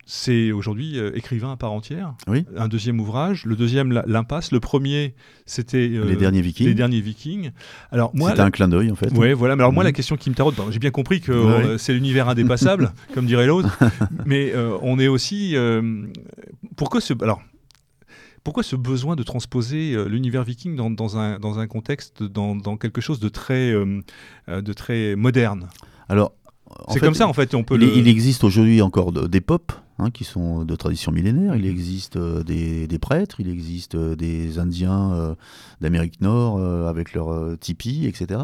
c'est aujourd'hui euh, écrivain à part entière. Oui. Un deuxième ouvrage. Le deuxième, L'Impasse. Le premier, c'était euh, Les Derniers Vikings. Les Derniers Vikings. Alors moi, c'était un clin d'œil en fait. Oui, voilà. Mais alors moi, la mhm. question qui me taraude, j'ai bien compris que euh, c'est l'univers indépassable, comme dirait l'autre. mais on est aussi. pourquoi ce alors pourquoi ce besoin de transposer l'univers viking dans, un, dans un contexte, dans, dans quelque chose de très, de très moderne? Alors, c'est comme ça en fait. On peut il, il existe aujourd'hui encore des pop hein, qui sont de tradition millénaire. Il existe euh, des, prêtres, il existe euh, des Indiens euh, d'Amérique Nord avec leur tipi, etc.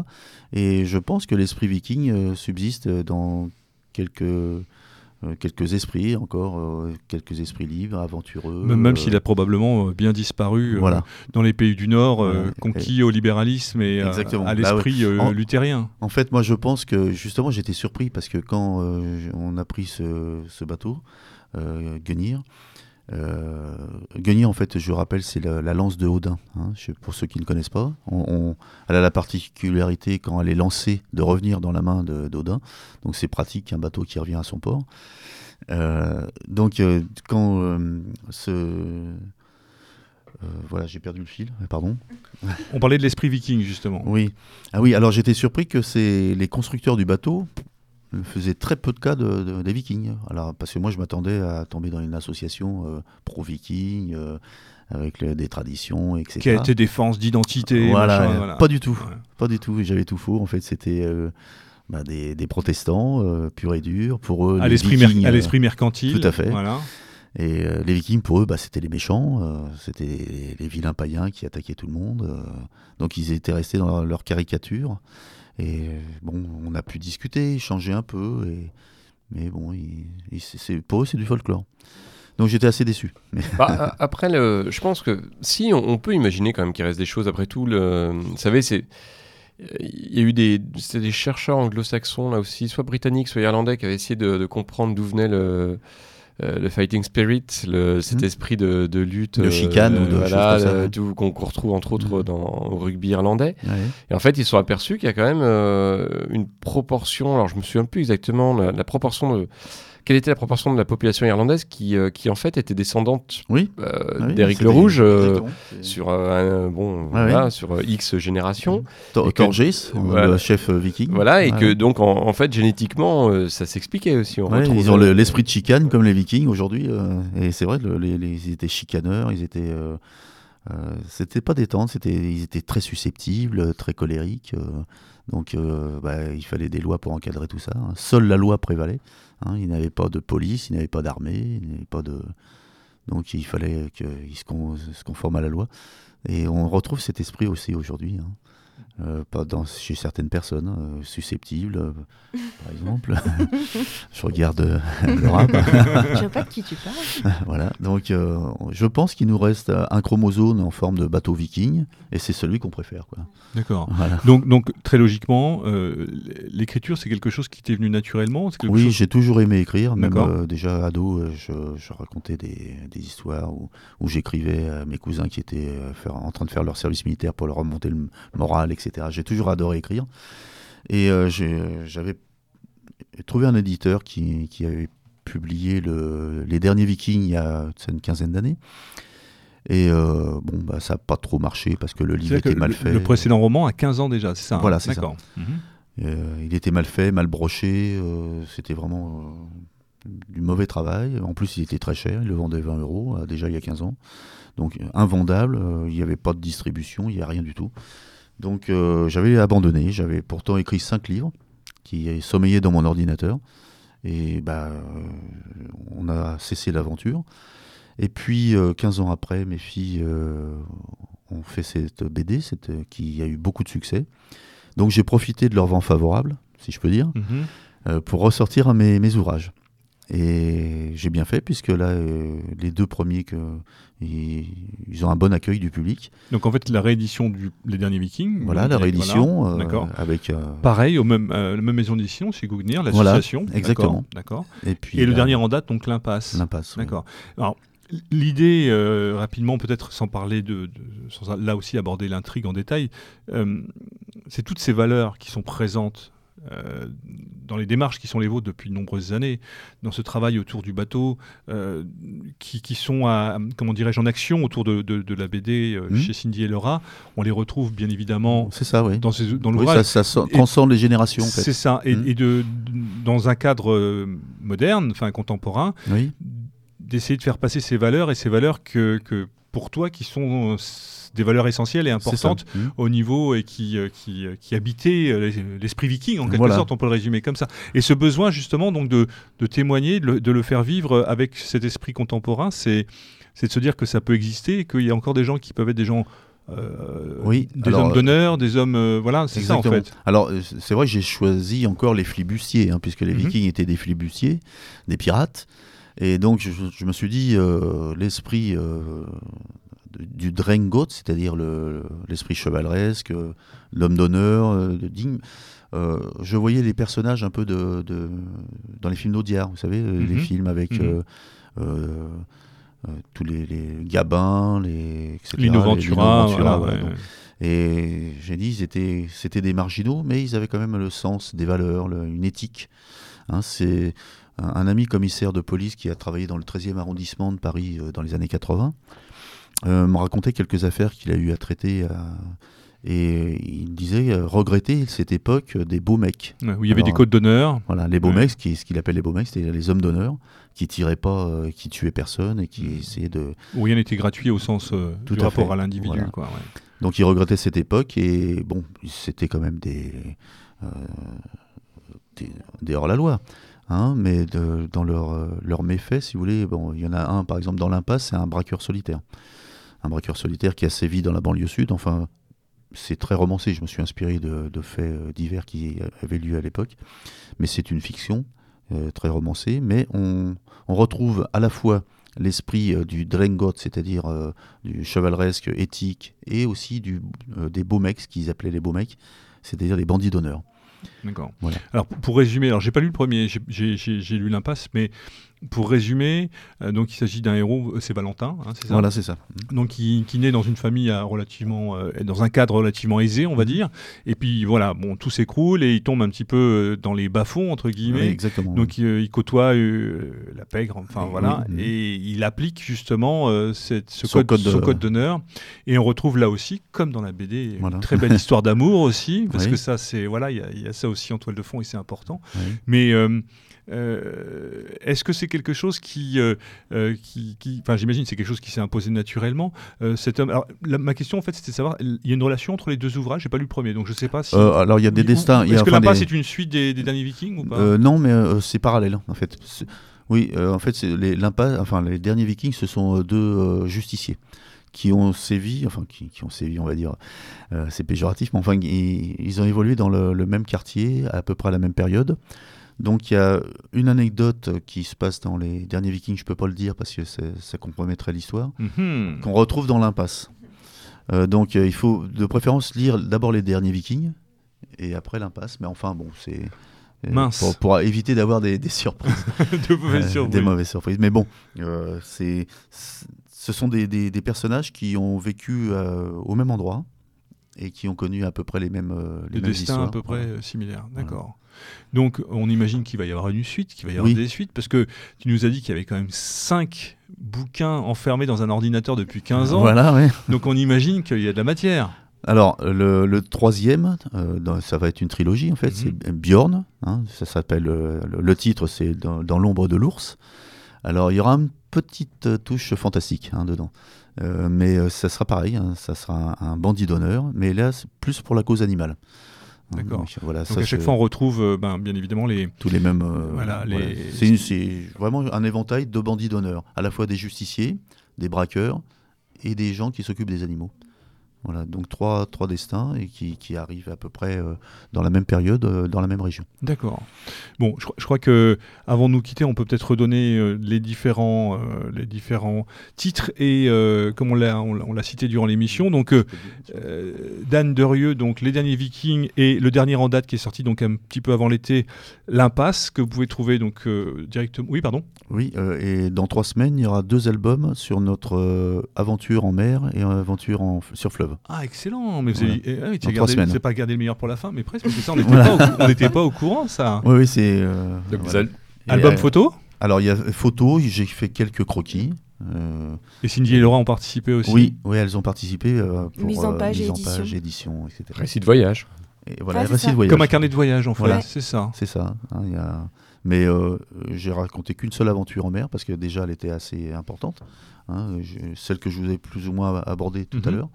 Et je pense que l'esprit viking subsiste dans quelques euh, quelques esprits encore, euh, quelques esprits libres, aventureux. Même, s'il a probablement euh, bien disparu dans les pays du Nord, conquis au libéralisme et à, bah l'esprit luthérien. En fait, moi je pense que justement j'étais surpris parce que quand on a pris ce, ce bateau, Guenir, euh, en fait, je rappelle, c'est la, lance de Odin. Hein, pour ceux qui ne connaissent pas, on, elle a la particularité quand elle est lancée de revenir dans la main d'Odin. Donc c'est pratique qu'un bateau qui revient à son port. Euh, donc euh, quand euh, ce voilà, j'ai perdu le fil, pardon. On parlait de l'esprit viking, justement. Oui. Ah oui, alors j'étais surpris que c'est les constructeurs du bateau faisait très peu de cas de, des Vikings. Alors, parce que moi, je m'attendais à tomber dans une association euh, pro-Viking, euh, avec des traditions, etc. Qui a été défense d'identité. Voilà, pas du tout. Pas du tout. J'avais tout faux. En fait, c'était euh, bah, des, des, protestants purs et durs. Pour eux, à l'esprit mercantile. Tout à fait. Voilà. Et les Vikings, pour eux, bah, c'était les méchants, c'était les, vilains païens qui attaquaient tout le monde. donc ils étaient restés dans leur caricature. Et bon, on a pu discuter, échanger un peu, et, mais bon, c'est, pour eux, c'est du folklore. Donc j'étais assez déçu. Bah, après, je pense que si, on, peut imaginer quand même qu'il reste des choses. Après tout, vous savez, c'est il y a eu des, des chercheurs anglo-saxons là aussi, soit britanniques, soit irlandais, qui avaient essayé de, de comprendre d'où venait le, euh, le fighting spirit, le, cet hmm. esprit de, de lutte, de chicane ou de euh, voilà, euh, qu'on retrouve entre autres hmm. dans au rugby irlandais. Et en fait, ils se sont aperçus qu'il y a quand même une proportion. Alors, je me souviens plus exactement la, la proportion de quelle était la proportion de la population irlandaise qui, euh, qui en fait était descendante oui. euh, ah d'Éric le Rouge euh, sur un, bon ah voilà, sur X générations. Torgis, le chef viking. Voilà et que donc en, fait génétiquement ça s'expliquait aussi. ils ont l'esprit de chicane comme les vikings aujourd'hui et c'est vrai les, ils étaient chicaneurs, ils étaient c'était pas détente, c'était ils étaient très susceptibles, très colériques. Donc bah, il fallait des lois pour encadrer tout ça. Hein. Seule la loi prévalait. Hein, il n'avait pas de police, il n'avait pas d'armée, il n'avait pas de. Donc il fallait qu'il se, se, conforme à la loi. Et on retrouve cet esprit aussi aujourd'hui. Hein. Euh, pas dans, chez certaines personnes euh, susceptibles, euh, par exemple. je regarde Laura. je vois pas de qui tu parles. voilà, donc je pense qu'il nous reste un chromosome en forme de bateau viking, et c'est celui qu'on préfère. D'accord. Donc, donc, très logiquement, l'écriture, c'est quelque chose qui t'est venu naturellement Oui, j'ai toujours aimé écrire. Même déjà ado, je, racontais des, des histoires où, où j'écrivais à mes cousins qui étaient en train de faire leur service militaire pour leur remonter le moral, etc. etc. J'ai toujours adoré écrire. Et j'avais trouvé un éditeur qui, qui avait publié le, les derniers Vikings il y a une quinzaine d'années. Et bon, bah, ça n'a pas trop marché parce que le livre était mal fait. Le précédent roman a 15 ans déjà, c'est ça hein Voilà, c'est ça. Mhm. il était mal fait, mal broché. C'était vraiment du mauvais travail. En plus, il était très cher. Il le vendait 20 euros euh, déjà il y a 15 ans. Donc invendable. Euh, il n'y avait pas de distribution, il n'y a rien du tout. Donc euh, j'avais abandonné. J'avais pourtant écrit 5 livres qui sommeillaient dans mon ordinateur. Et bah, on a cessé l'aventure. Et puis, 15 ans après, mes filles ont fait cette BD cette, qui a eu beaucoup de succès. Donc j'ai profité de leur vent favorable, si je peux dire, mhm. pour ressortir mes, mes ouvrages. Et j'ai bien fait, puisque là, euh, les deux premiers, que, ils, ont un bon accueil du public. Donc en fait, la réédition du Les Derniers Vikings. Voilà, la réédition. Euh, D'accord. avec. Euh, Pareil, au même, la même maison d'édition, chez Gougnir, l'association. Voilà, exactement. D'accord. Et, puis, et le dernier en date, donc l'Impasse. L'Impasse. D'accord. Alors, L'idée, rapidement, peut-être sans parler de, sans là aussi aborder l'intrigue en détail, c'est toutes ces valeurs qui sont présentes euh, dans les démarches qui sont les vôtres depuis de nombreuses années, dans ce travail autour du bateau, euh, qui, sont, à, comment dirais-je, en action autour de, la BD euh, mmh. chez Cindy et Laura, on les retrouve bien évidemment c'est ça, oui. dans, ces, dans l'ouvrage. ça, ça transcende les générations. En fait. C'est ça, et, mmh. de, dans un cadre moderne, enfin contemporain, d'essayer de faire passer ces valeurs et ces valeurs que, que pour toi qui sont des valeurs essentielles et importantes mmh. au niveau et qui, euh, qui, euh, qui habitaient euh, l'esprit viking, en quelque sorte, on peut le résumer comme ça. Et ce besoin, justement, donc de, de témoigner, de le, faire vivre avec cet esprit contemporain, c'est de se dire que ça peut exister et qu'il y a encore des gens qui peuvent être des gens oui, des hommes d'honneur, des hommes. voilà, c'est ça en fait. Alors, c'est vrai que j'ai choisi encore les flibustiers, hein, puisque les mmh vikings étaient des flibustiers, des pirates. Et donc, je, me suis dit, l'esprit du Drengot, c'est-à-dire l'esprit chevaleresque, l'homme d'honneur, euh, digne. Euh, je voyais les personnages un peu de, dans les films d'Audiard, vous savez, euh, les mhm. films avec mhm. tous les, gabins, les, etc. Lino Ventura, Et j'ai dit, c'était des marginaux, mais ils avaient quand même le sens des valeurs, une éthique. Hein, c'est un, un, ami commissaire de police qui a travaillé dans le 13e arrondissement de Paris dans les années 80 euh, me racontait quelques affaires qu'il a eu à traiter. Euh, et il disait euh, regretter cette époque des beaux mecs. où il y avait des codes d'honneur. Voilà, les beaux mecs, ce qu'il appelle les beaux mecs, c'était les hommes d'honneur qui tiraient pas, qui tuaient personne et qui mm. essayaient de. Où rien n'était gratuit au sens Tout du rapport à l'individu. Donc il regrettait cette époque et bon, c'était quand même des, des, hors-la-loi. Hein, mais dans leur, leur méfait, si vous voulez, bon, il y en a un par exemple dans l'impasse, c'est un braqueur solitaire un braqueur solitaire qui a sévi dans la banlieue sud. Enfin, c'est très romancé. Je me suis inspiré de, faits euh, divers qui avaient lieu à l'époque. Mais c'est une fiction euh, très romancée. Mais on, retrouve à la fois l'esprit euh, du Drengot, c'est-à-dire du chevaleresque éthique, et aussi du, des beaux mecs, ce qu'ils appelaient les beaux mecs, c'est-à-dire les bandits d'honneur. D'accord. Alors pour résumer, alors j'ai pas lu le premier, j'ai lu l'impasse, mais pour résumer, euh, donc il s'agit d'un héros, euh, c'est Valentin, hein, c'est ça Voilà, c'est ça. Donc qui, naît dans une famille euh, relativement, dans un cadre relativement aisé, on va dire. Et puis voilà, bon, tout s'écroule et il tombe un petit peu dans les bas-fonds entre guillemets. exactement. Donc il, côtoie la pègre, enfin voilà, et il applique justement cette, ce, code, d'honneur. Et on retrouve là aussi, comme dans la BD, une très belle histoire d'amour aussi, parce que ça c'est voilà, il y, a ça aussi en toile de fond et c'est important. Mais est-ce que c'est quelque chose qui, euh, euh, qui, enfin j'imagine c'est quelque chose qui s'est imposé naturellement. cet homme. Alors ma question en fait c'était de savoir, il y a une relation entre les deux ouvrages. J'ai pas lu le premier, donc je sais pas si. alors il y a des destins. Est-ce que l'impasse c'est une suite des, derniers Vikings ou pas? Non, mais c'est parallèle en fait. Oui, en fait les l'impasse, enfin les derniers Vikings, ce sont deux justiciers qui ont sévi, enfin qui, ont sévi, on va dire, c'est péjoratif, mais enfin ils, ont évolué dans le, le, même quartier à peu près à la même période. Donc il y a une anecdote qui se passe dans les derniers Vikings, je peux pas le dire parce que ça compromettrait l'histoire, mhm. qu'on retrouve dans l'impasse. Euh, donc euh, il faut de préférence lire d'abord les derniers Vikings et après l'impasse. Mais enfin bon, c'est euh, Pour, éviter d'avoir des, surprises, de mauvaises surprises. des mauvaises surprises. Mais bon, c'est ce sont des, des, personnages qui ont vécu au même endroit et qui ont connu à peu près les mêmes, les, destins à peu près similaires. D'accord. Donc on imagine qu'il va y avoir une suite, qu'il va y avoir des suites, parce que tu nous as dit qu'il y avait quand même cinq bouquins enfermés dans un ordinateur depuis 15 ans. Voilà, oui. Donc on imagine qu'il y a de la matière. Alors, le, troisième, euh, ça va être une trilogie en fait, c'est mhm. Bjorn. Hein, ça s'appelle. Euh, le, titre, c'est dans, l'ombre de l'ours. Alors, il y aura une petite euh, touche fantastique hein, dedans. Mais ça sera pareil, hein, ça sera un, bandit d'honneur, mais là, c'est plus pour la cause animale. D'accord. Voilà, Donc à chaque fois, on retrouve ben, bien évidemment les. Tous les mêmes. voilà, les... C'est vraiment un éventail de bandits d'honneur, à la fois des justiciers, des braqueurs et des gens qui s'occupent des animaux. Voilà, donc trois, trois destins et qui, qui arrivent à peu près euh, dans la même période, euh, dans la même région. D'accord. Bon, je, je, crois que avant de nous quitter, on peut peut-être redonner euh, les différents, les différents titres et comme on l'a, on, l'a cité durant l'émission. Donc Dan Derieux, donc les derniers Vikings et le dernier en date qui est sorti donc un petit peu avant l'été, l'impasse que vous pouvez trouver donc directement. Oui, pardon. Oui, et dans trois semaines, il y aura deux albums sur notre aventure en mer et aventure en, sur fleuve. Ah, excellent. Mais vous n'avez eh, ah pas gardé le meilleur pour la fin, mais presque, ça, on n'était pas, au courant, ça. Oui, oui, c'est. Euh, album photo? Alors, il y a photo, j'ai fait quelques croquis. Euh, et Cindy et Laura ont participé aussi? Oui, oui elles ont participé euh, pour mise en page, mise édition. En page édition, etc. Récit de voyage. Et voilà, récit de voyage. Comme un carnet de voyage, en fait. C'est ça. C'est ça. Hein, y a... Mais j'ai raconté qu'une seule aventure en mer parce que déjà elle était assez importante. Hein, celle que je vous ai plus ou moins abordée tout à mhm. l'heure.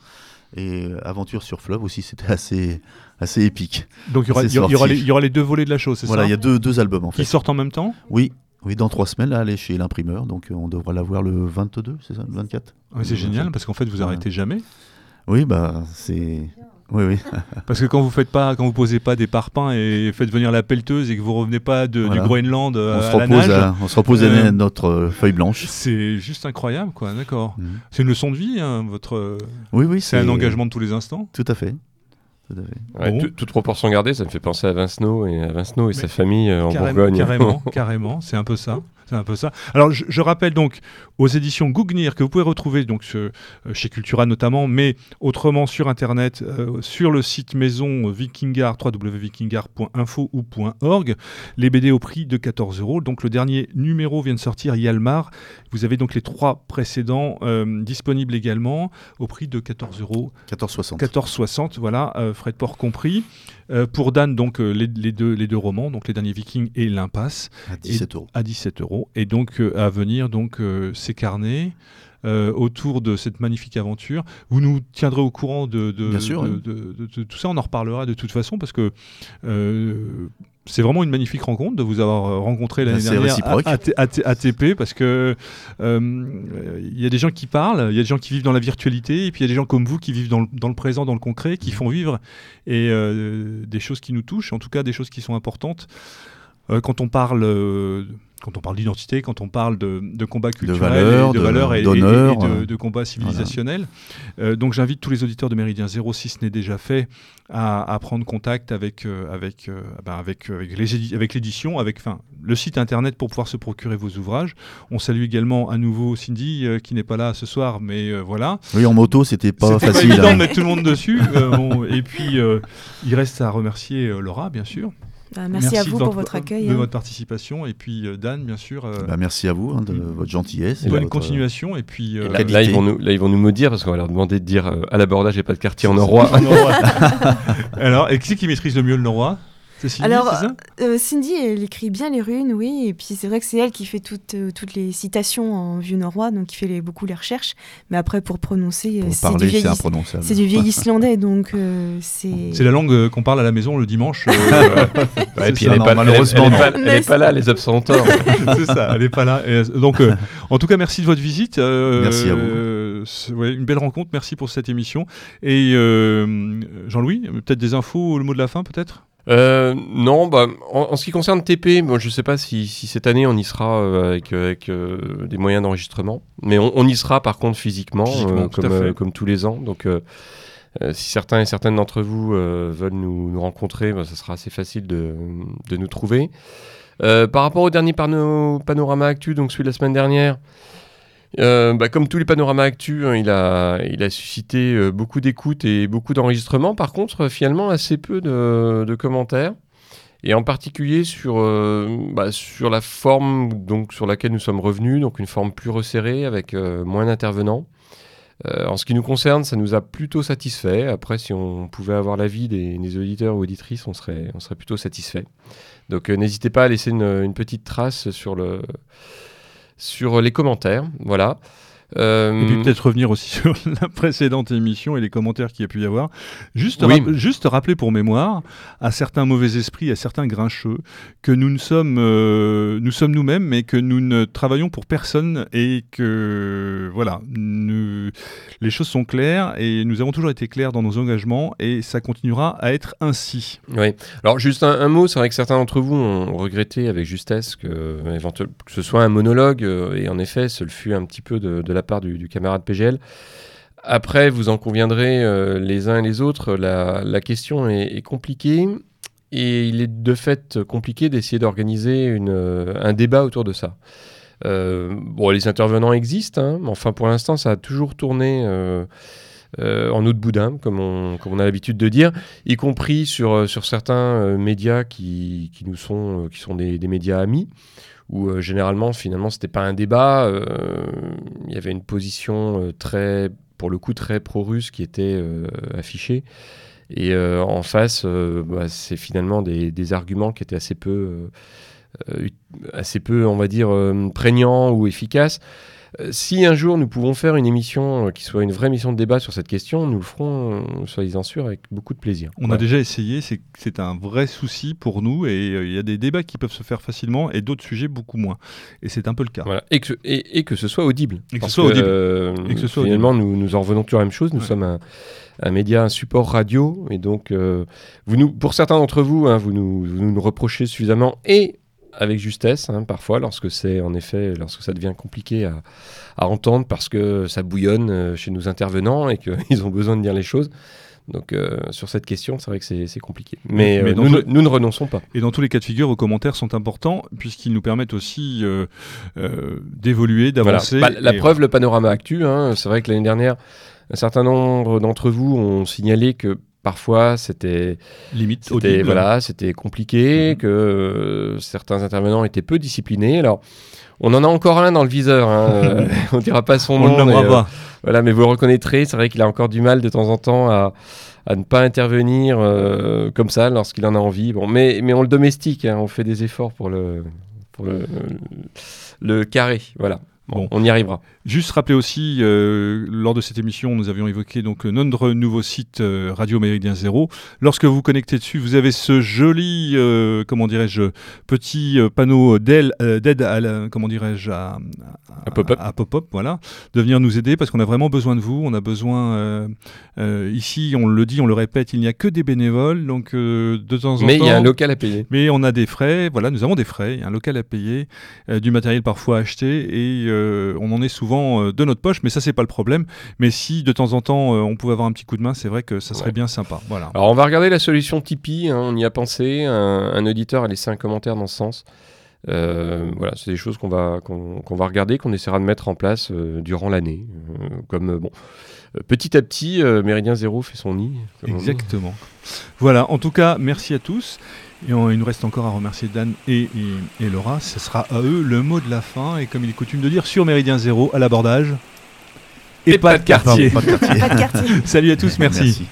Et euh, Aventure sur fleuve aussi, c'était assez, assez épique. Donc il y, aura, y, les, y, aura les, deux volets de la chose, c'est ça Voilà, il y a deux, deux albums en fait. Qui sortent en même temps Oui, oui, dans trois semaines, là, elle est chez l'imprimeur, donc euh, on devra l'avoir le 22, c'est ça, le 24 C'est génial, parce qu'en fait, vous arrêtez jamais. Oui, bah, c'est. Oui, oui. Parce que quand vous faites pas, quand vous posez pas des parpaings et faites venir la pelleteuse et que vous revenez pas du Groenland on se repose à, on se repose à notre euh, feuille blanche. C'est juste incroyable, quoi. D'accord. Mhm. C'est une leçon de vie, hein, votre. Oui, oui. C'est un engagement de tous les instants. Tout à fait. Tout à fait. toute proportion gardée, ça me fait penser à Vincenot et à Vincenot et sa famille euh, en Bourgogne. Carrément, carrément, c'est un peu ça. C'est un peu ça. Alors, je, rappelle donc aux éditions Gougnir que vous pouvez retrouver donc euh, chez Cultura notamment, mais autrement sur Internet, euh, sur le site maison Vikingar, www.vikingar.info ou .org, les BD au prix de 14 euros. Donc, le dernier numéro vient de sortir, Yalmar. Vous avez donc les trois précédents euh, disponibles également au prix de 14 euros. 14,60. 14,60, voilà, frais de port compris. Pour Dan, donc les, deux, les deux romans, donc Les Derniers Vikings et L'Impasse. À 17 euros. À 17 euros et donc euh, à venir donc euh, ces carnets. Euh, autour de cette magnifique aventure. Vous nous tiendrez au courant de, de, tout ça, on en reparlera de toute façon parce que c'est vraiment une magnifique rencontre de vous avoir rencontré l'année ben, dernière à, ATP parce que il y a des gens qui parlent, il y a des gens qui vivent dans la virtualité et puis il y a des gens comme vous qui vivent dans le, dans le présent, dans le concret, qui font vivre et des choses qui nous touchent, en tout cas des choses qui sont importantes. quand on parle quand on parle d'identité, quand on parle de, de combat culturel, de valeurs, et, de, et, de, combat civilisationnel. Euh, donc j'invite tous les auditeurs de Méridien Zéro, si ce n'est déjà fait, à, prendre contact avec, euh, avec, euh, ben, avec, avec l'édition, avec enfin, le site internet pour pouvoir se procurer vos ouvrages. On salue également à nouveau Cindy, qui n'est pas là ce soir, mais voilà. Oui, en moto, c'était pas facile. C'était évident de mettre tout le monde dessus. et puis, il reste à remercier Laura, bien sûr. Bah, merci, à vous pour votre accueil. De hein. votre participation. Et puis euh, Dan, bien sûr. Euh, bah, merci à vous hein, de votre gentillesse. Bonne continuation. Et puis, euh, là, ils vont nous, là, ils vont nous maudire parce qu'on va leur demander de dire à l'abordage, et pas de quartier en Norrois. Alors, et qui c'est qui maîtrise le mieux le Norrois alors, euh, Cindy, elle écrit bien les runes, oui, et puis c'est vrai que c'est elle qui fait toutes, euh, toutes les citations en vieux norrois, donc qui fait les, beaucoup les recherches. Mais après, pour prononcer, euh, c'est du, vieil c'est du vieil islandais, donc c'est. C'est la langue qu'on parle à la maison le dimanche. et puis elle n'est pas, malheureusement, elle, est pas, là, les absenteurs. c'est ça, elle n'est pas là. donc, en tout cas, merci de votre visite. merci à vous. Ouais, une belle rencontre, merci pour cette émission. Et Jean-Louis, peut-être des infos, le mot de la fin, peut-être? Euh, non, bah, en, ce qui concerne TP, bon, je ne sais pas si, cette année on y sera euh, avec, avec euh, des moyens d'enregistrement, mais on, y sera par contre physiquement, comme, comme, tous les ans. Donc, si certains et certaines d'entre vous veulent nous, rencontrer, bah, ça sera assez facile de, de nous trouver. par rapport au dernier panorama actu, donc celui de la semaine dernière, bah, comme tous les panoramas actus, hein, il, a, suscité beaucoup d'écoutes et beaucoup d'enregistrements. Par contre, finalement, assez peu de, commentaires et en particulier sur, bah, sur la forme donc, sur laquelle nous sommes revenus, donc une forme plus resserrée avec moins d'intervenants. Euh, en ce qui nous concerne, ça nous a plutôt satisfait. Après, si on pouvait avoir l'avis des, des, auditeurs ou auditrices, on serait, plutôt satisfait. Donc euh, n'hésitez pas à laisser une, petite trace sur, le, sur les commentaires. Voilà. Euh, et puis peut-être revenir aussi sur la précédente émission et les commentaires qu'il y a pu y avoir. Juste, juste rappeler pour mémoire à certains mauvais esprits, à certains grincheux, que nous ne sommes, euh, nous sommes nous-mêmes, mais que nous ne travaillons pour personne et que voilà, nous, les choses sont claires et nous avons toujours été clairs dans nos engagements et ça continuera à être ainsi. Oui. Alors juste un, mot, c'est vrai que certains d'entre vous ont regretté avec justesse que, que ce soit un monologue euh, et en effet, ce fut un petit peu de, de la part du, camarade PGL. Après, vous en conviendrez euh, les uns et les autres, la, question est, compliquée et il est de fait compliqué d'essayer d'organiser euh, un débat autour de ça. Euh, bon, les intervenants existent, hein, mais enfin pour l'instant, ça a toujours tourné en eau de boudin, comme on, a l'habitude de dire, y compris sur, certains médias qui, nous sont, qui sont des médias amis où euh, généralement finalement c'était pas un débat, euh, il y avait une position euh, très, pour le coup très pro-russe qui était affichée. Et en face, bah, c'est finalement des, des, arguments qui étaient assez peu, assez peu, on va dire, prégnants ou efficaces. Euh, si un jour nous pouvons faire une émission euh, qui soit une vraie émission de débat sur cette question, nous le ferons, euh, soyez-en sûrs, avec beaucoup de plaisir. On a déjà essayé, c'est un vrai souci pour nous et il y a des débats qui peuvent se faire facilement et d'autres sujets beaucoup moins. Et c'est un peu le cas. Et, que, et, que ce soit audible. Et que ce soit audible. et que ce soit finalement, Nous, nous en revenons toujours à la même chose. Nous sommes un, un, média, un support radio. Et donc, vous nous, pour certains d'entre vous, hein, vous, nous, vous nous reprochez suffisamment et avec justesse, hein, parfois, lorsque c'est en effet, lorsque ça devient compliqué à, entendre parce que ça bouillonne euh, chez nos intervenants et qu'ils ont besoin de dire les choses. Donc euh, sur cette question, c'est vrai que c'est compliqué. Mais, euh, nous, nous, ne renonçons pas. Et dans tous les cas de figure, vos commentaires sont importants puisqu'ils nous permettent aussi d'évoluer, d'avancer. Bah, la preuve, le panorama actu. Hein, c'est vrai que l'année dernière, un certain nombre d'entre vous ont signalé que parfois c'était limite voilà c'était compliqué mhm. que euh, certains intervenants étaient peu disciplinés alors on en a encore un dans le viseur hein, euh, on dira pas son nom on mais, euh, pas. voilà mais vous le reconnaîtrez c'est vrai qu'il a encore du mal de temps en temps à, à ne pas intervenir comme ça lorsqu'il en a envie bon mais mais on le domestique hein, on fait des efforts pour le pour le, le carré voilà Bon, on y arrivera. Juste rappeler aussi, euh, lors de cette émission, nous avions évoqué donc notre nouveau site euh, Radio Méridien Zéro. Lorsque vous vous connectez dessus, vous avez ce joli, euh, comment dirais-je, petit panneau d'aide à, comment dirais-je, à, pop-up. À, pop-up, voilà, de venir nous aider parce qu'on a vraiment besoin de vous. On a besoin, ici, on le dit, on le répète, il n'y a que des bénévoles, donc de temps en temps. Mais il y a un local à payer. Mais on a des frais, voilà, nous avons des frais, il y a un local à payer, du matériel parfois acheté et euh, on en est souvent euh, de notre poche, mais ça c'est pas le problème. Mais si de temps en temps euh, on pouvait avoir un petit coup de main, c'est vrai que ça serait bien sympa. Voilà. Alors on va regarder la solution Tipeee, hein, on y a pensé. Un, auditeur a laissé un commentaire dans ce sens. voilà, c'est des choses qu'on va, qu'on, va regarder, qu'on essaiera de mettre en place durant l'année. comme bon, petit à petit, Méridien Zéro fait son nid. Exactement. Voilà, en tout cas, merci à tous. Et il nous reste encore à remercier Dan et, Laura. Ce sera à eux le mot de la fin. Et comme il est coutume de dire, sur Méridien Zéro, à l'abordage. Et, pas, de quartier. Salut à tous, merci.